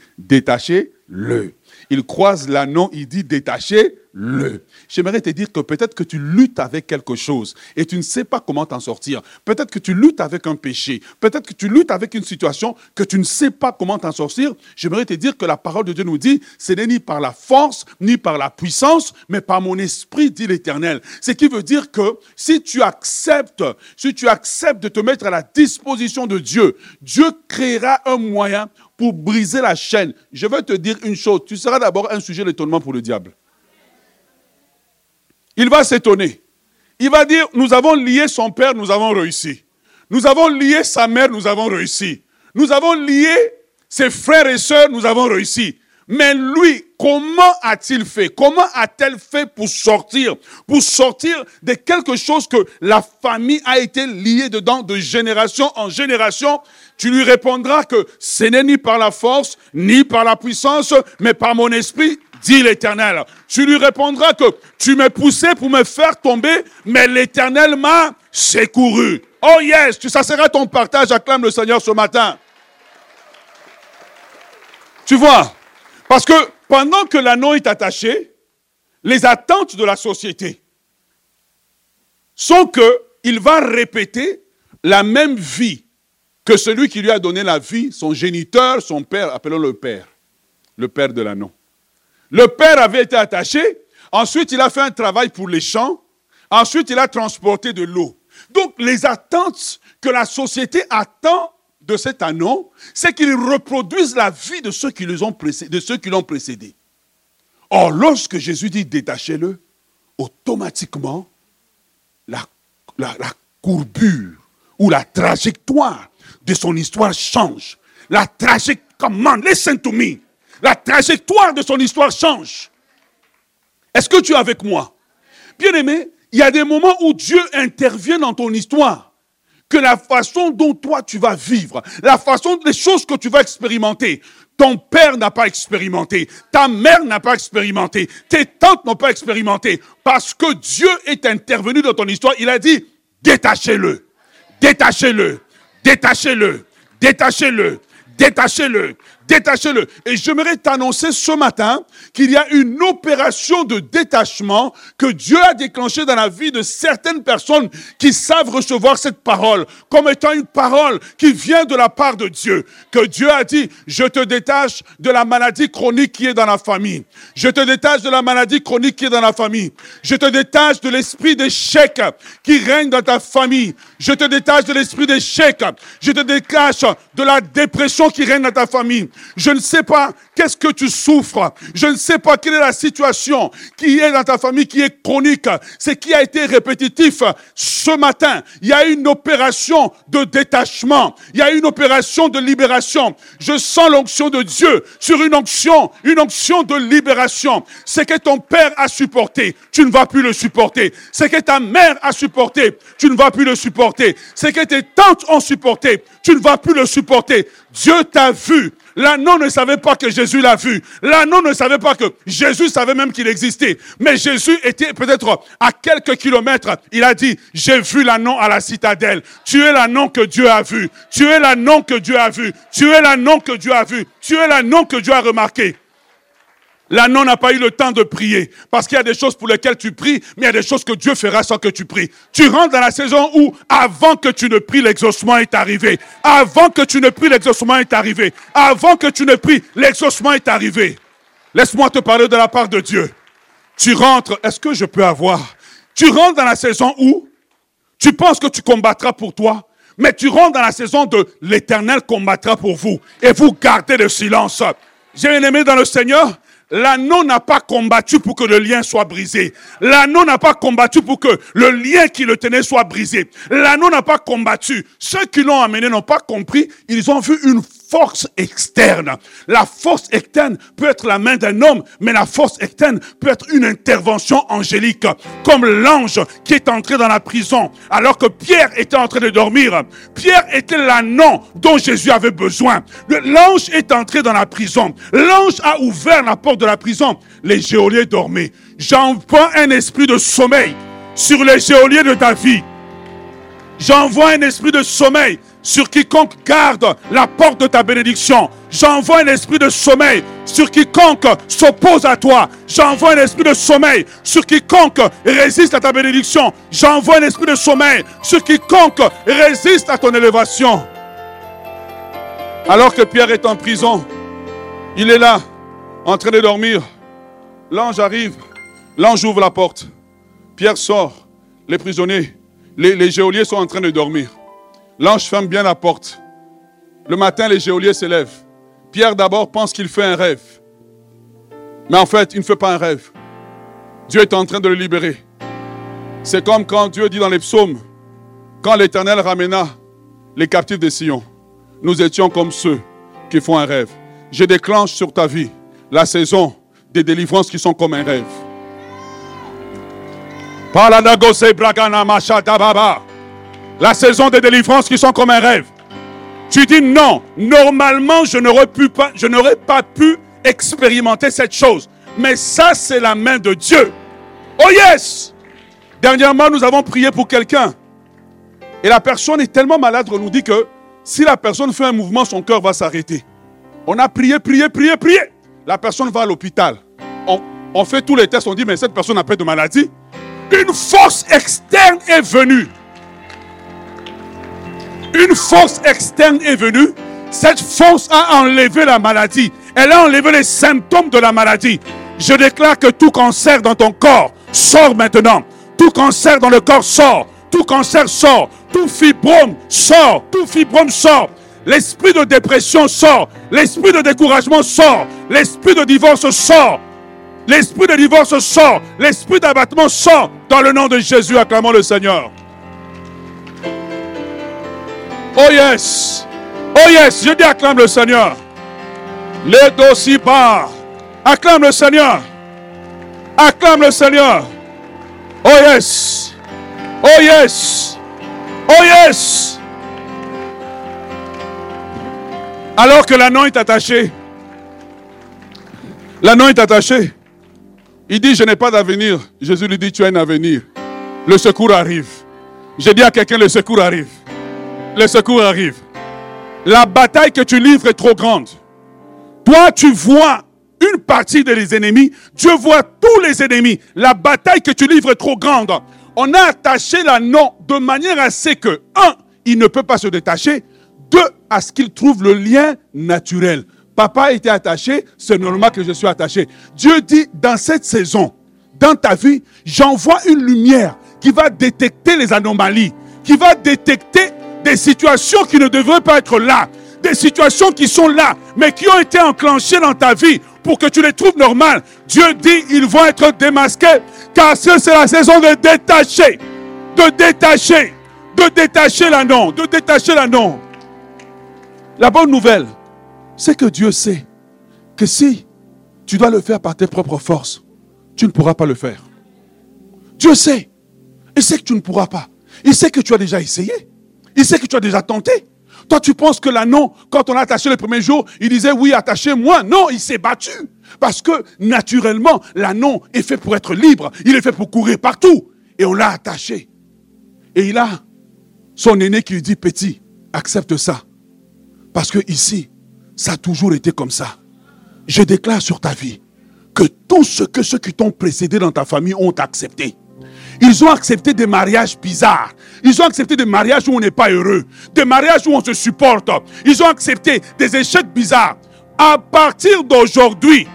Speaker 1: détachez-le. Il croise l'anneau, il dit, détachez le. J'aimerais te dire que peut-être que tu luttes avec quelque chose et tu ne sais pas comment t'en sortir. Peut-être que tu luttes avec un péché. Peut-être que tu luttes avec une situation que tu ne sais pas comment t'en sortir. J'aimerais te dire que la parole de Dieu nous dit, ce n'est ni par la force, ni par la puissance, mais par mon esprit, dit l'Éternel. Ce qui veut dire que si tu acceptes, si tu acceptes de te mettre à la disposition de Dieu, Dieu créera un moyen pour briser la chaîne. Je veux te dire une chose, tu seras d'abord un sujet d'étonnement pour le diable il va s'étonner. Il va dire, nous avons lié son père, nous avons réussi. Nous avons lié sa mère, nous avons réussi. Nous avons lié ses frères et sœurs, nous avons réussi. Mais lui, comment a-t-il fait? Comment a-t-elle fait pour sortir? Pour sortir de quelque chose que la famille a été liée dedans de génération en génération Tu lui répondras que ce n'est ni par la force, ni par la puissance, mais par mon esprit, dit l'Éternel. Tu lui répondras que tu m'es poussé pour me faire tomber, mais l'Éternel m'a secouru. Oh yes, ça sera ton partage, acclame le Seigneur ce matin. Tu vois, parce que pendant que l'anneau est attaché, les attentes de la société sont qu'il va répéter la même vie que celui qui lui a donné la vie, son géniteur, son père, appelons le père, le père de l'anneau. Le père avait été attaché. Ensuite, il a fait un travail pour les champs. Ensuite, il a transporté de l'eau. Donc, les attentes que la société attend cet anneau, c'est qu'il reproduise la vie de ceux qui l'ont précédé, précédé. Or, lorsque Jésus dit détachez-le, automatiquement, la, la courbure ou la trajectoire de son histoire change. La trajectoire, me la trajectoire de son histoire change. Est-ce que tu es avec moi? Bien aimé, il y a des moments où Dieu intervient dans ton histoire. Que la façon dont toi tu vas vivre, la façon, les choses que tu vas expérimenter, ton père n'a pas expérimenté, ta mère n'a pas expérimenté, tes tantes n'ont pas expérimenté, parce que Dieu est intervenu dans ton histoire. Il a dit, détachez-le, détachez-le, détachez-le, détachez-le, détachez-le, détachez-le. Et j'aimerais t'annoncer ce matin qu'il y a une opération de détachement que Dieu a déclenchée dans la vie de certaines personnes qui savent recevoir cette parole comme étant une parole qui vient de la part de Dieu. Que Dieu a dit, je te détache de la maladie chronique qui est dans la famille. Je te détache de la maladie chronique qui est dans la famille. Je te détache de l'esprit d'échec qui règne dans ta famille. Je te détache de l'esprit d'échec. Je te détache de la dépression qui règne dans ta famille. Je ne sais pas qu'est-ce que tu souffres. Je ne sais pas quelle est la situation qui est dans ta famille, qui est chronique. C'est qui a été répétitif. Ce matin, il y a une opération de détachement. Il y a une opération de libération. Je sens l'onction de Dieu sur une onction, une onction de libération. C'est que ton père a supporté, tu ne vas plus le supporter. C'est que ta mère a supporté, tu ne vas plus le supporter. C'est que tes tantes ont supporté, tu ne vas plus le supporter. Dieu t'a vu. L'anneau ne savait pas que Jésus l'a vu. L'anneau ne savait pas que Jésus savait même qu'il existait. Mais Jésus était peut-être à quelques kilomètres. Il a dit, j'ai vu l'anneau à la citadelle. Tu es l'anneau que Dieu a vu. Tu es l'anneau que Dieu a vu. Tu es l'anneau que Dieu a vu. Tu es l'anneau que Dieu a remarqué. L'anneau n'a pas eu le temps de prier. Parce qu'il y a des choses pour lesquelles tu pries, mais il y a des choses que Dieu fera sans que tu pries. Tu rentres dans la saison où, avant que tu ne pries, l'exaucement est arrivé. Avant que tu ne pries, l'exaucement est arrivé. Avant que tu ne pries, l'exaucement est arrivé. Laisse-moi te parler de la part de Dieu. Tu rentres, est-ce que je peux avoir? Tu rentres dans la saison où tu penses que tu combattras pour toi, mais tu rentres dans la saison de l'éternel combattra pour vous. Et vous gardez le silence. J'ai aimé dans le Seigneur, L'anneau n'a pas combattu pour que le lien soit brisé. L'anneau n'a pas combattu pour que le lien qui le tenait soit brisé. L'anneau n'a pas combattu. Ceux qui l'ont amené n'ont pas compris. Ils ont vu une force externe. La force externe peut être la main d'un homme, mais la force externe peut être une intervention angélique, comme l'ange qui est entré dans la prison alors que Pierre était en train de dormir. Pierre était l'anneau dont Jésus avait besoin. L'ange est entré dans la prison. L'ange a ouvert la porte de la prison. Les géoliers dormaient. J'envoie un esprit de sommeil sur les géoliers de ta vie. J'envoie un esprit de sommeil sur quiconque garde la porte de ta bénédiction. J'envoie un esprit de sommeil sur quiconque s'oppose à toi. J'envoie un esprit de sommeil sur quiconque résiste à ta bénédiction. J'envoie un esprit de sommeil sur quiconque résiste à ton élévation. Alors que Pierre est en prison, il est là, en train de dormir. L'ange arrive, l'ange ouvre la porte. Pierre sort, les prisonniers, les, les géoliers sont en train de dormir. L'ange ferme bien la porte. Le matin, les géoliers s'élèvent. Pierre d'abord pense qu'il fait un rêve. Mais en fait, il ne fait pas un rêve. Dieu est en train de le libérer. C'est comme quand Dieu dit dans les psaumes, quand l'Éternel ramena les captifs de Sion, nous étions comme ceux qui font un rêve. Je déclenche sur ta vie la saison des délivrances qui sont comme un rêve. La saison des délivrances qui sont comme un rêve. Tu dis non, normalement je n'aurais, pas, pu expérimenter cette chose. Mais ça, c'est la main de Dieu. Oh yes! Dernièrement, nous avons prié pour quelqu'un. Et la personne est tellement malade qu'on nous dit que si la personne fait un mouvement, son cœur va s'arrêter. On a prié, prié, prié, prié. La personne va à l'hôpital. On, on fait tous les tests, on dit, mais cette personne n'a pas de maladie. Une force externe est venue une force externe est venue. Cette force a enlevé la maladie. Elle a enlevé les symptômes de la maladie. Je déclare que tout cancer dans ton corps sort maintenant. Tout cancer dans le corps sort. Tout cancer sort. Tout fibrome sort. Tout fibrome sort. L'esprit de dépression sort. L'esprit de découragement sort. L'esprit de divorce sort. L'esprit de divorce sort. L'esprit d'abattement sort. Dans le nom de Jésus, acclamons le Seigneur. Oh yes. Oh yes. Je dis acclame le Seigneur. Le dossier part. Acclame le Seigneur. Acclame le Seigneur. Oh yes. Oh yes. Oh yes. Alors que l'anneau est attaché. L'anneau est attaché. Il dit, je n'ai pas d'avenir. Jésus lui dit, tu as un avenir. Le secours arrive. Je dis à quelqu'un, le secours arrive le secours arrive. La bataille que tu livres est trop grande. Toi, tu vois une partie des ennemis. Dieu voit tous les ennemis. La bataille que tu livres est trop grande. On a attaché l'anneau de manière à ce que, un, il ne peut pas se détacher. Deux, à ce qu'il trouve le lien naturel. Papa été attaché, c'est normal que je sois attaché. Dieu dit, dans cette saison, dans ta vie, j'envoie une lumière qui va détecter les anomalies, qui va détecter des situations qui ne devraient pas être là, des situations qui sont là, mais qui ont été enclenchées dans ta vie pour que tu les trouves normales. Dieu dit, ils vont être démasqués, car c'est la saison de détacher, de détacher, de détacher l'anneau, de détacher l'anneau. La bonne nouvelle, c'est que Dieu sait que si tu dois le faire par tes propres forces, tu ne pourras pas le faire. Dieu sait. Il sait que tu ne pourras pas. Il sait que tu as déjà essayé. Il sait que tu as déjà tenté. Toi, tu penses que l'anneau, quand on l'a attaché le premier jour, il disait oui, attachez-moi. Non, il s'est battu. Parce que naturellement, l'anneau est fait pour être libre. Il est fait pour courir partout. Et on l'a attaché. Et il a son aîné qui lui dit, petit, accepte ça. Parce que ici, ça a toujours été comme ça. Je déclare sur ta vie que tout ce que ceux qui t'ont précédé dans ta famille ont accepté. Ils ont accepté des mariages bizarres. Ils ont accepté des mariages où on n'est pas heureux. Des mariages où on se supporte. Ils ont accepté des échecs bizarres. À partir d'aujourd'hui,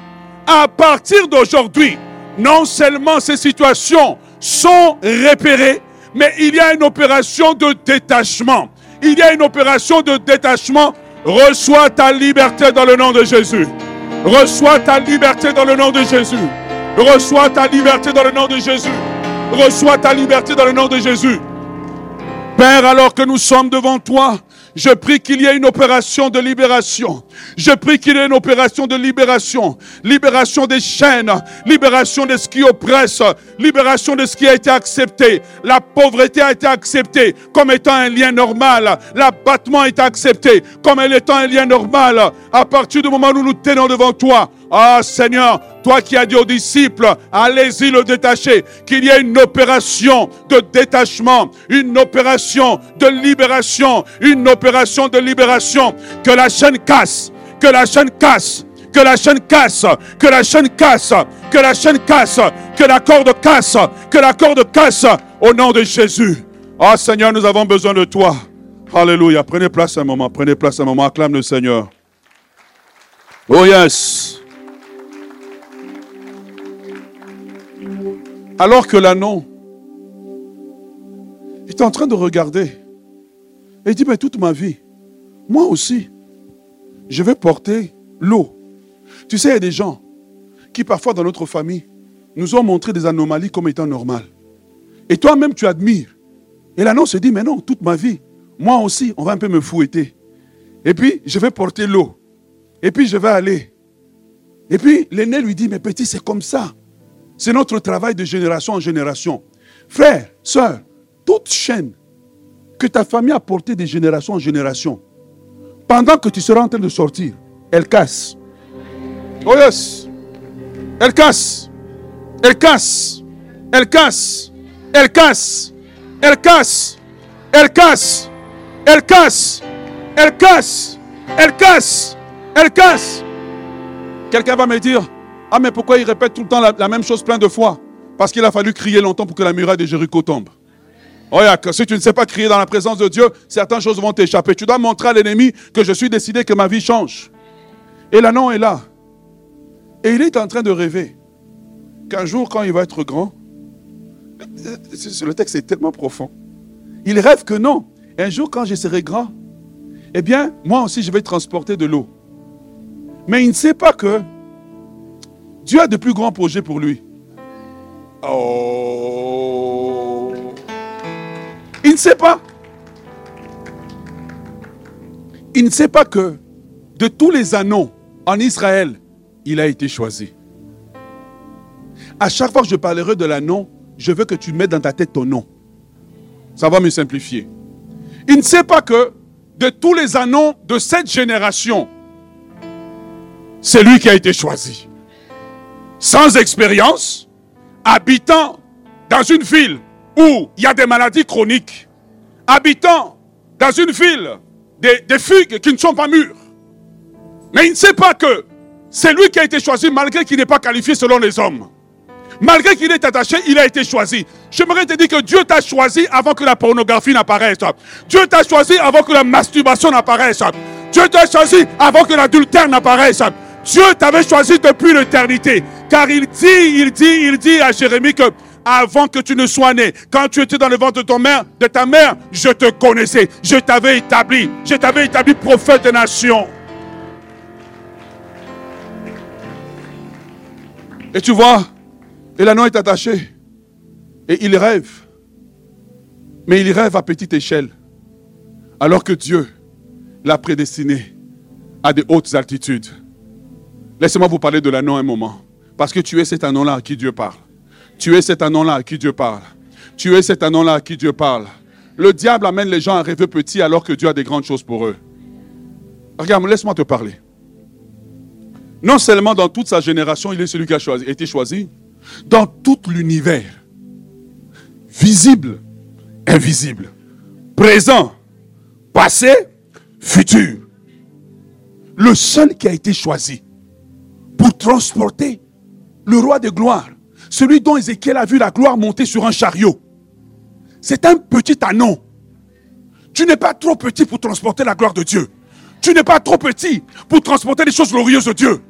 Speaker 1: à partir d'aujourd'hui, non seulement ces situations sont repérées, mais il y a une opération de détachement. Il y a une opération de détachement. Reçois ta liberté dans le nom de Jésus. Reçois ta liberté dans le nom de Jésus. Reçois ta liberté dans le nom de Jésus. Reçois ta liberté dans le nom de Jésus. Père, alors que nous sommes devant toi, je prie qu'il y ait une opération de libération. Je prie qu'il y ait une opération de libération. Libération des chaînes, libération de ce qui oppresse, libération de ce qui a été accepté. La pauvreté a été acceptée comme étant un lien normal. L'abattement été accepté comme étant un lien normal. À partir du moment où nous tenons devant toi, ah Seigneur, toi qui as dit aux disciples, allez-y le détacher, qu'il y ait une opération de détachement, une opération de libération, une opération de libération, que la chaîne casse, que la chaîne casse, que la chaîne casse, que la chaîne casse, que la chaîne casse, que la corde casse, que la corde casse, au nom de Jésus. Ah Seigneur, nous avons besoin de toi. Alléluia. Prenez place un moment, prenez place un moment, acclame le Seigneur. Oh yes. Alors que l'anneau est en train de regarder. Et dit, mais toute ma vie, moi aussi, je vais porter l'eau. Tu sais, il y a des gens qui parfois dans notre famille nous ont montré des anomalies comme étant normales. Et toi-même, tu admires. Et l'anneau se dit, mais non, toute ma vie, moi aussi, on va un peu me fouetter. Et puis, je vais porter l'eau. Et puis, je vais aller. Et puis, l'aîné lui dit, mais petit, c'est comme ça. C'est notre travail de génération en génération. Frère, soeur, toute chaîne que ta famille a portée de génération en génération, pendant que tu seras en train de sortir, elle casse. Oh yes. Elle casse. Elle casse. Elle casse. Elle casse. Elle casse. Elle casse. Elle casse. Elle casse. Elle casse. Elle casse. Quelqu'un va me dire, ah, mais pourquoi il répète tout le temps la, même chose plein de fois? Parce qu'il a fallu crier longtemps pour que la muraille de Jéricho tombe. Oh, si tu ne sais pas crier dans la présence de Dieu, certaines choses vont t'échapper. Tu dois montrer à l'ennemi que je suis décidé que ma vie change. Et l'annon est là. Et il est en train de rêver qu'un jour, quand il va être grand, le texte est tellement profond. Il rêve que non. Un jour, quand je serai grand, eh bien, moi aussi, je vais transporter de l'eau. Mais il ne sait pas que Dieu a de plus grands projets pour lui. Oh. Il ne sait pas. Il ne sait pas que de tous les anneaux en Israël, il a été choisi. À chaque fois que je parlerai de l'anneau, je veux que tu mettes dans ta tête ton nom. Ça va me simplifier. Il ne sait pas que de tous les anneaux de cette génération, c'est lui qui a été choisi sans expérience, habitant dans une ville où il y a des maladies chroniques, habitant dans une ville des, des figues qui ne sont pas mûres. Mais il ne sait pas que c'est lui qui a été choisi malgré qu'il n'est pas qualifié selon les hommes. Malgré qu'il est attaché, il a été choisi. J'aimerais te dire que Dieu t'a choisi avant que la pornographie n'apparaisse. Dieu t'a choisi avant que la masturbation n'apparaisse. Dieu t'a choisi avant que l'adultère n'apparaisse. Dieu t'avait choisi depuis l'éternité. Car il dit, il dit, il dit à Jérémie que avant que tu ne sois né, quand tu étais dans le ventre de, de ta mère, je te connaissais. Je t'avais établi. Je t'avais établi prophète des nations. Et tu vois, et l'anneau est attaché. Et il rêve. Mais il rêve à petite échelle. Alors que Dieu l'a prédestiné à des hautes altitudes. Laissez-moi vous parler de l'anneau un moment. Parce que tu es cet anneau-là à qui Dieu parle. Tu es cet anneau-là à qui Dieu parle. Tu es cet anneau-là à qui Dieu parle. Le diable amène les gens à rêver petit alors que Dieu a des grandes choses pour eux. Regarde, laisse-moi te parler. Non seulement dans toute sa génération, il est celui qui a été choisi, dans tout l'univers, visible, invisible, présent, passé, futur. Le seul qui a été choisi pour transporter le roi de gloire, celui dont Ézéchiel a vu la gloire monter sur un chariot. C'est un petit anon. Tu n'es pas trop petit pour transporter la gloire de Dieu. Tu n'es pas trop petit pour transporter les choses glorieuses de Dieu.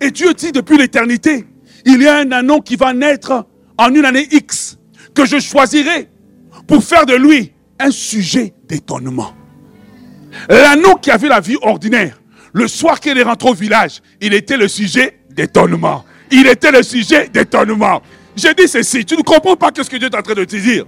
Speaker 1: Et Dieu dit depuis l'éternité, il y a un anon qui va naître en une année X, que je choisirai pour faire de lui un sujet d'étonnement. L'anneau qui avait la vie ordinaire, le soir qu'il est rentré au village, il était le sujet d'étonnement. Il était le sujet d'étonnement. J'ai dit ceci, tu ne comprends pas ce que Dieu est en train de te dire.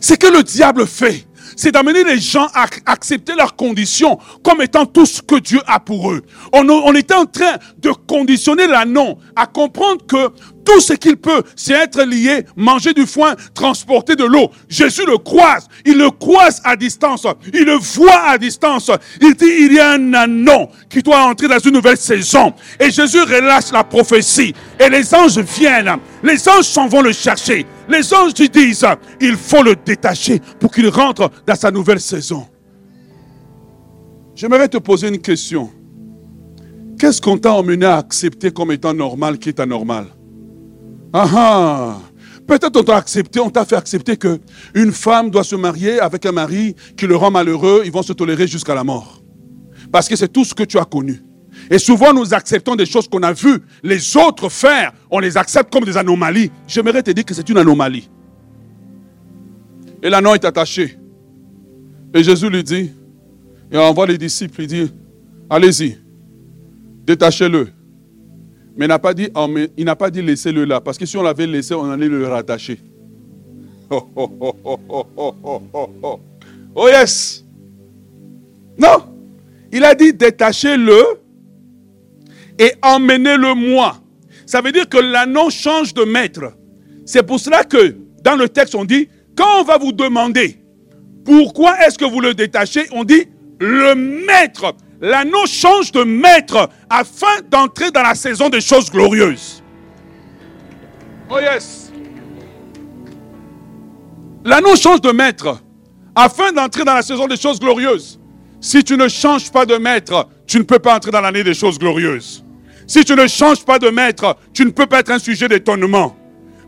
Speaker 1: C'est que le diable fait, c'est d'amener les gens à accepter leurs conditions comme étant tout ce que Dieu a pour eux. On, était en train de conditionner l'annon à comprendre que tout ce qu'il peut, c'est être lié, manger du foin, transporter de l'eau. Jésus le croise. Il le croise à distance. Il le voit à distance. Il dit, il y a un anon qui doit entrer dans une nouvelle saison. Et Jésus relâche la prophétie. Et les anges viennent. Les anges s'en vont le chercher. Les anges lui disent, il faut le détacher pour qu'il rentre dans sa nouvelle saison. J'aimerais te poser une question. Qu'est-ce qu'on t'a emmené à accepter comme étant normal qui est anormal? Ah, ah Peut-être on t'a accepté, on t'a fait accepter que une femme doit se marier avec un mari qui le rend malheureux, ils vont se tolérer jusqu'à la mort. Parce que c'est tout ce que tu as connu. Et souvent, nous acceptons des choses qu'on a vues les autres faire. On les accepte comme des anomalies. J'aimerais te dire que c'est une anomalie. Et l'anneau est attaché. Et Jésus lui dit, et envoie les disciples, il dit, allez-y, détachez-le. Mais il n'a pas dit, il n'a pas dit laissez-le là. Parce que si on l'avait laissé, on allait le rattacher. Oh, oh, oh, oh yes. Non. Il a dit détachez-le et emmenez-le moi. Ça veut dire que l'anneau change de maître. C'est pour cela que dans le texte, on dit, quand on va vous demander pourquoi est-ce que vous le détachez, on dit le maître l'anneau change de maître afin d'entrer dans la saison des choses glorieuses. Oh yes. L'anneau change de maître afin d'entrer dans la saison des choses glorieuses. Si tu ne changes pas de maître, tu ne peux pas entrer dans l'année des choses glorieuses. Si tu ne changes pas de maître, tu ne peux pas être un sujet d'étonnement.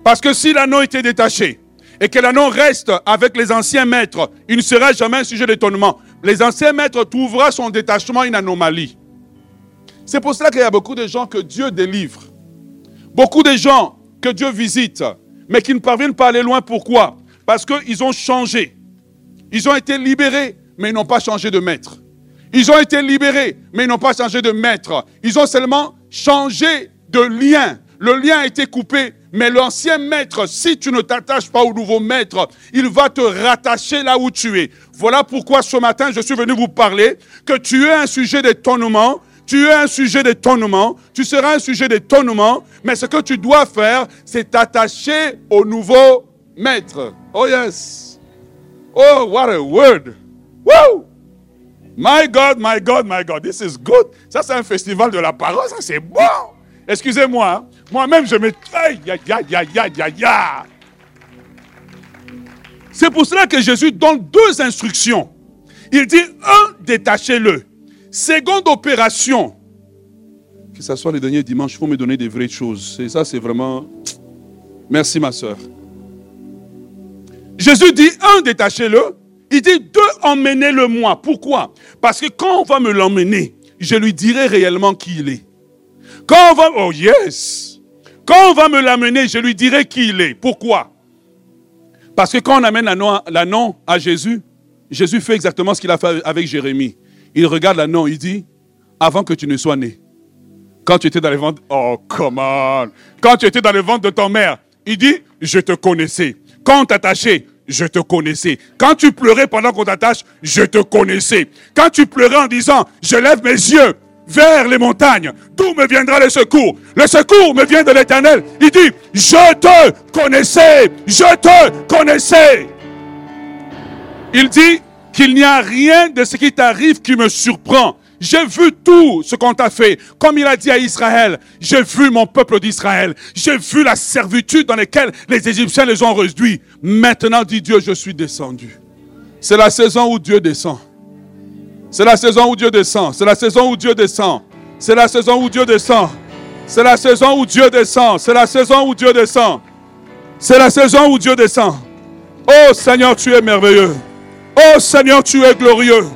Speaker 1: Parce que si l'anneau était détaché et que l'anneau reste avec les anciens maîtres, il ne sera jamais un sujet d'étonnement les anciens maîtres trouvera son détachement une anomalie. C'est pour cela qu'il y a beaucoup de gens que Dieu délivre. Beaucoup de gens que Dieu visite, mais qui ne parviennent pas à aller loin. Pourquoi? Parce qu'ils ont changé. Ils ont été libérés, mais ils n'ont pas changé de maître. Ils ont été libérés, mais ils n'ont pas changé de maître. Ils ont seulement changé de lien. Le lien a été coupé, mais l'ancien maître, si tu ne t'attaches pas au nouveau maître, il va te rattacher là où tu es. Voilà pourquoi ce matin, je suis venu vous parler que tu es un sujet d'étonnement, tu es un sujet d'étonnement, tu seras un sujet d'étonnement, mais ce que tu dois faire, c'est t'attacher au nouveau maître. Oh yes. Oh, what a word. Woo! My God, my God, my God, this is good. Ça, c'est un festival de la parole, ça, c'est bon. Excusez-moi, hein. Moi-même, je me... Aïe. C'est pour cela que Jésus donne deux instructions. Il dit, un, détachez-le. Seconde opération, que ce soit les derniers dimanches, il faut me donner des vraies choses. Et ça, c'est vraiment... Merci, ma soeur. Jésus dit, un, détachez-le. Il dit, deux, emmenez-le moi. Pourquoi? Parce que quand on va me l'emmener, je lui dirai réellement qui il est. Quand on va... Oh yes Quand on va me l'amener, je lui dirai qui il est. Pourquoi? Parce que quand on amène l'annon à Jésus, Jésus fait exactement ce qu'il a fait avec Jérémie. Il regarde l'annon, il dit, avant que tu ne sois né, quand tu étais dans le ventre, oh come on, quand tu étais dans le ventre de ton mère, il dit, je te connaissais. Quand on t'attachait, je te connaissais. Quand tu pleurais pendant qu'on t'attache, je te connaissais. Quand tu pleurais en disant, je lève mes yeux vers les montagnes. D'où me viendra le secours Le secours me vient de l'Éternel. Il dit, je te connaissais, je te connaissais. Il dit qu'il n'y a rien de ce qui t'arrive qui me surprend. J'ai vu tout ce qu'on t'a fait. Comme il a dit à Israël, j'ai vu mon peuple d'Israël. J'ai vu la servitude dans laquelle les Égyptiens les ont réduits. Maintenant, dit Dieu, je suis descendu. C'est la saison où Dieu descend. C'est la saison où Dieu descend. C'est la saison où Dieu descend. C'est la saison où Dieu descend. C'est la saison où Dieu descend. C'est la saison où Dieu descend. C'est la saison où Dieu descend. Oh Seigneur, tu es merveilleux. Oh Seigneur, tu es glorieux.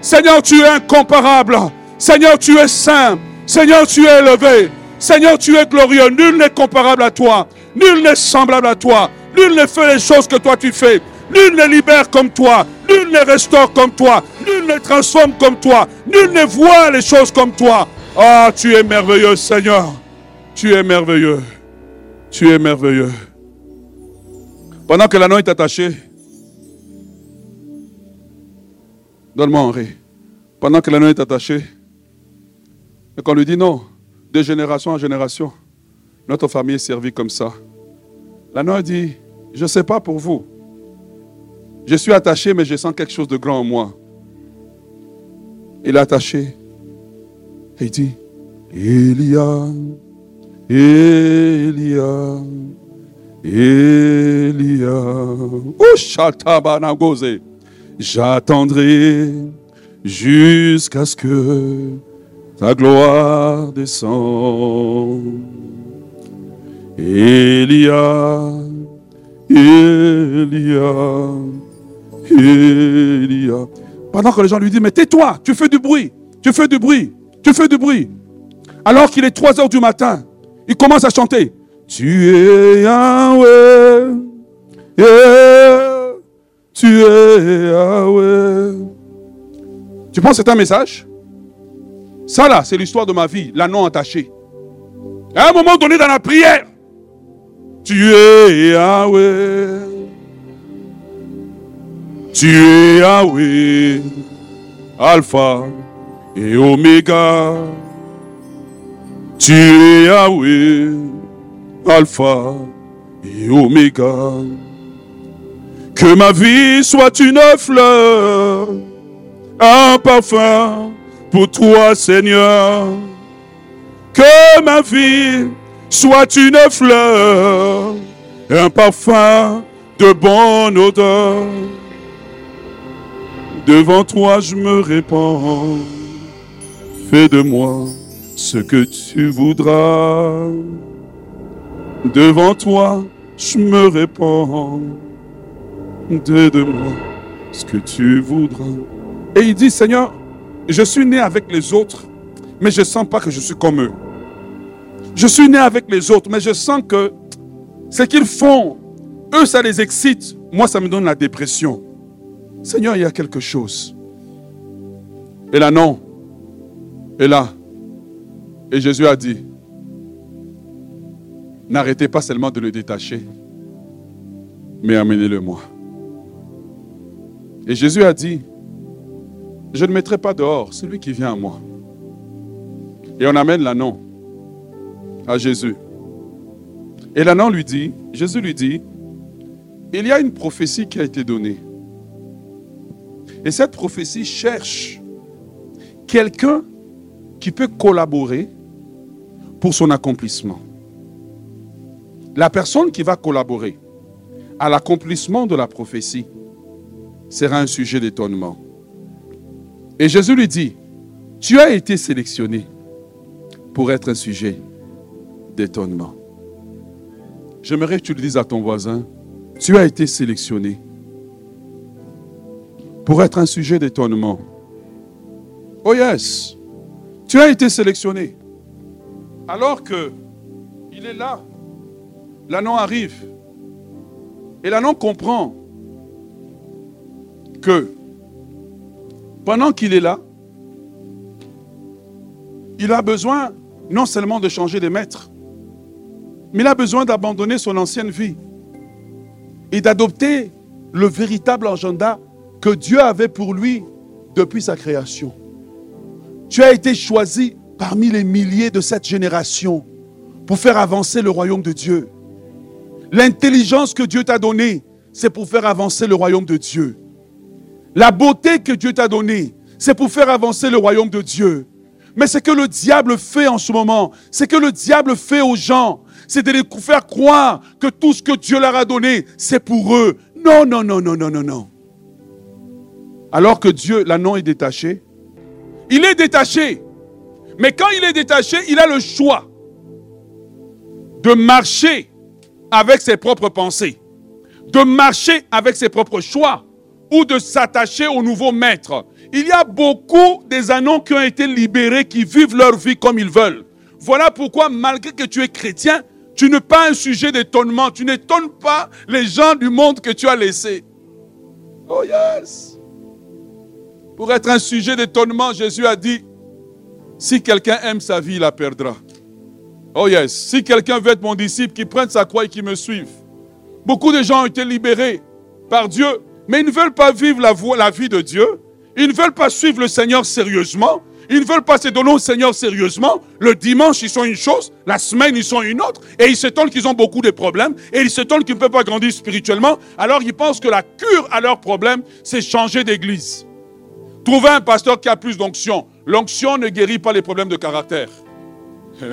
Speaker 1: Seigneur, tu es incomparable. Seigneur, tu es saint. Seigneur, tu es élevé. Seigneur, tu es glorieux. Nul n'est comparable à toi. Nul n'est semblable à toi. Nul ne fait les choses que toi tu fais. Nul ne libère comme toi. Nul ne restaure comme toi. Nul ne transforme comme toi. Nul ne voit les choses comme toi. Ah, tu es merveilleux, Seigneur. Tu es merveilleux. Tu es merveilleux. Pendant que l'anneau est attaché, donne-moi Henri. Pendant que l'anneau est attaché, et qu'on lui dit non, de génération en génération, notre famille est servie comme ça. L'anneau dit, je ne sais pas pour vous. Je suis attaché, mais je sens quelque chose de grand en moi. Il est attaché. Et il dit, Elia, Elia, Elia. J'attendrai jusqu'à ce que ta gloire descende. Elia, Elia, Pendant que les gens lui disent, mais tais-toi, tu fais du bruit, tu fais du bruit, tu fais du bruit. Alors qu'il est 3 heures du matin, il commence à chanter. Tu es Yahweh, yeah, tu es Yahweh. Tu penses que c'est un message? Ça là, c'est l'histoire de ma vie, l'anneau attaché. À un moment donné dans la prière, tu es Yahweh. Tu es Yahweh, Alpha et Omega. Tu es Yahweh, Alpha et Omega. Que ma vie soit une fleur, un parfum pour toi, Seigneur. Que ma vie soit une fleur, un parfum de bonne odeur. Devant toi, je me répands. Fais de moi ce que tu voudras. Devant toi, je me répands. De moi ce que tu voudras. Et il dit, Seigneur, je suis né avec les autres, mais je ne sens pas que je suis comme eux. Je suis né avec les autres, mais je sens que ce qu'ils font, eux, ça les excite. Moi, ça me donne la dépression. Seigneur, il y a quelque chose. Et là, non. Et là. Et Jésus a dit, n'arrêtez pas seulement de le détacher, mais amenez-le moi. Et Jésus a dit, je ne mettrai pas dehors celui qui vient à moi. Et on amène l'anneau à Jésus. Et l'anneau lui dit, Jésus lui dit, il y a une prophétie qui a été donnée. Et cette prophétie cherche quelqu'un qui peut collaborer pour son accomplissement. La personne qui va collaborer à l'accomplissement de la prophétie sera un sujet d'étonnement. Et Jésus lui dit, tu as été sélectionné pour être un sujet d'étonnement. J'aimerais que tu le dises à ton voisin, tu as été sélectionné pour être un sujet d'étonnement. Oh yes, tu as été sélectionné. Alors que il est là, l'annon arrive. Et l'annon comprend que pendant qu'il est là, il a besoin non seulement de changer de maître, mais il a besoin d'abandonner son ancienne vie et d'adopter le véritable agenda que Dieu avait pour lui depuis sa création. Tu as été choisi parmi les milliers de cette génération pour faire avancer le royaume de Dieu. L'intelligence que Dieu t'a donnée, c'est pour faire avancer le royaume de Dieu. La beauté que Dieu t'a donnée, c'est pour faire avancer le royaume de Dieu. Mais ce que le diable fait en ce moment, c'est que le diable fait aux gens, c'est de les faire croire que tout ce que Dieu leur a donné, c'est pour eux. Non, non, non, non, non, non, non. Alors que Dieu, l'anneau est détaché. Il est détaché. Mais quand il est détaché, il a le choix de marcher avec ses propres pensées, de marcher avec ses propres choix ou de s'attacher au nouveau maître. Il y a beaucoup des anneaux qui ont été libérés, qui vivent leur vie comme ils veulent. Voilà pourquoi, malgré que tu es chrétien, tu n'es pas un sujet d'étonnement. Tu n'étonnes pas les gens du monde que tu as laissés. Oh yes. Pour être un sujet d'étonnement, Jésus a dit, si quelqu'un aime sa vie, il la perdra. Oh yes. Si quelqu'un veut être mon disciple, qu'il prenne sa croix et qu'il me suive. Beaucoup de gens ont été libérés par Dieu, mais ils ne veulent pas vivre la, vie de Dieu. Ils ne veulent pas suivre le Seigneur sérieusement. Ils ne veulent pas se donner au Seigneur sérieusement. Le dimanche, ils sont une chose, la semaine, ils sont une autre. Et ils s'étonnent qu'ils ont beaucoup de problèmes. Et ils s'étonnent qu'ils ne peuvent pas grandir spirituellement. Alors ils pensent que la cure à leurs problèmes, c'est changer d'église. Trouver un pasteur qui a plus d'onction. L'onction ne guérit pas les problèmes de caractère.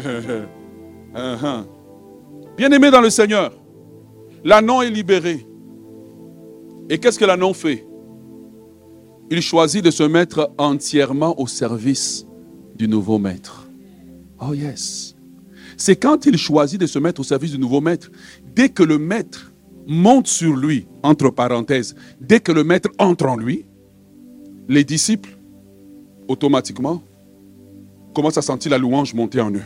Speaker 1: Uh-huh. Bien-aimé dans le Seigneur, l'annon est libéré. Et qu'est-ce que l'annon fait? Il choisit de se mettre entièrement au service du nouveau maître. Oh yes. C'est quand il choisit de se mettre au service du nouveau maître, dès que le maître monte sur lui, entre parenthèses, dès que le maître entre en lui, les disciples, automatiquement, commencent à sentir la louange monter en eux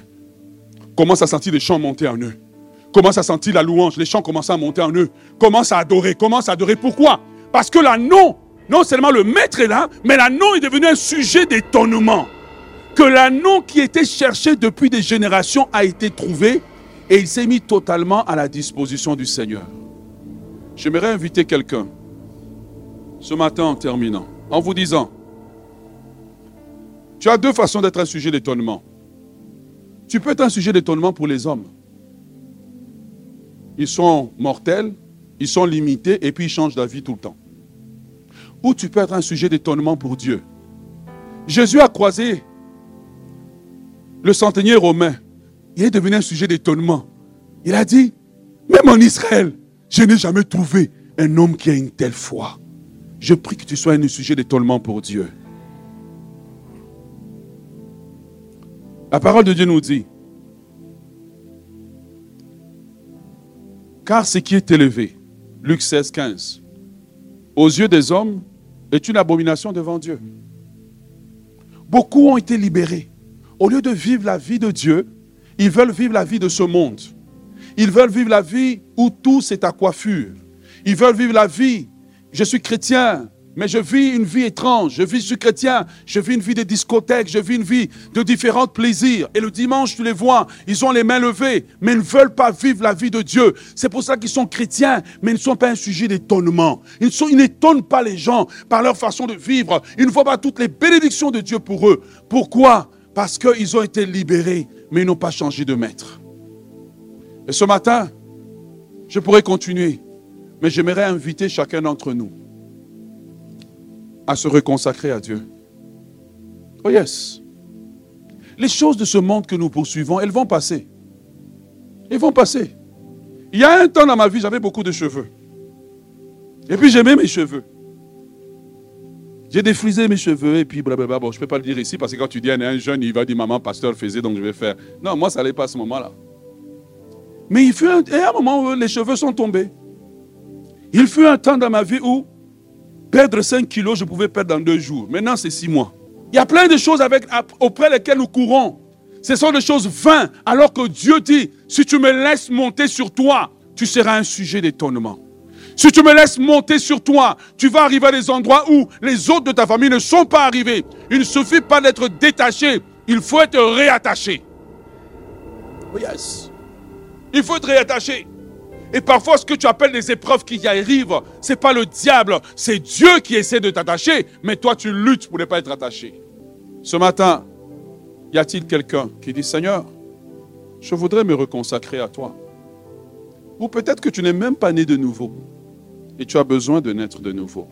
Speaker 1: commence à sentir les chants monter en eux. Commence à sentir la louange, les chants commencent à monter en eux. Commence à adorer, commence à adorer. Pourquoi? Parce que l'anneau, non seulement le maître est là, mais l'anneau est devenu un sujet d'étonnement. Que l'anneau qui était cherché depuis des générations a été trouvé et il s'est mis totalement à la disposition du Seigneur. J'aimerais inviter quelqu'un ce matin en terminant, en vous disant, tu as deux façons d'être un sujet d'étonnement. Tu peux être un sujet d'étonnement pour les hommes. Ils sont mortels, ils sont limités et puis ils changent d'avis tout le temps. Ou tu peux être un sujet d'étonnement pour Dieu. Jésus a croisé le centenier romain. Il est devenu un sujet d'étonnement. Il a dit, même en Israël, je n'ai jamais trouvé un homme qui a une telle foi. Je prie que tu sois un sujet d'étonnement pour Dieu. La parole de Dieu nous dit, car ce qui est élevé, Luc 16, 15, aux yeux des hommes, est une abomination devant Dieu. Beaucoup ont été libérés. Au lieu de vivre la vie de Dieu, ils veulent vivre la vie de ce monde. Ils veulent vivre la vie où tout c'est à coiffure. Ils veulent vivre la vie. Je suis chrétien, mais je vis une vie étrange. Je vis, je suis chrétien. Je vis une vie de discothèque. Je vis une vie de différents plaisirs. Et le dimanche, tu les vois, ils ont les mains levées, mais ils ne veulent pas vivre la vie de Dieu. C'est pour ça qu'ils sont chrétiens, mais ils ne sont pas un sujet d'étonnement. Ils, ils n'étonnent pas les gens par leur façon de vivre. Ils ne voient pas toutes les bénédictions de Dieu pour eux. Pourquoi? Parce qu'ils ont été libérés, mais ils n'ont pas changé de maître. Et ce matin, je pourrais continuer, mais j'aimerais inviter chacun d'entre nous à se reconsacrer à Dieu. Oh yes. Les choses de ce monde que nous poursuivons, elles vont passer. Elles vont passer. Il y a un temps dans ma vie, j'avais beaucoup de cheveux. Et puis j'aimais mes cheveux. J'ai défrisé mes cheveux et puis blablabla. Bon, je ne peux pas le dire ici parce que quand tu dis à un jeune, il va dire maman, pasteur faisait donc je vais faire. Non, moi, ça n'allait pas à ce moment-là. Mais il fut un, un moment où les cheveux sont tombés. Il fut un temps dans ma vie où Perdre 5 kilos, je pouvais perdre dans deux jours. Maintenant, c'est 6 mois. Il y a plein de choses auprès desquelles nous courons. Ce sont des choses vaines. Alors que Dieu dit, si tu me laisses monter sur toi, tu seras un sujet d'étonnement. Si tu me laisses monter sur toi, tu vas arriver à des endroits où les autres de ta famille ne sont pas arrivés. Il ne suffit pas d'être détaché, il faut être réattaché. Oh yes. Il faut être réattaché. Et parfois, ce que tu appelles les épreuves qui y arrivent, ce n'est pas le diable, c'est Dieu qui essaie de t'attacher, mais toi, tu luttes pour ne pas être attaché. Ce matin, y a-t-il quelqu'un qui dit, Seigneur, je voudrais me reconsacrer à toi Ou peut-être que tu n'es même pas né de nouveau et tu as besoin de naître de nouveau.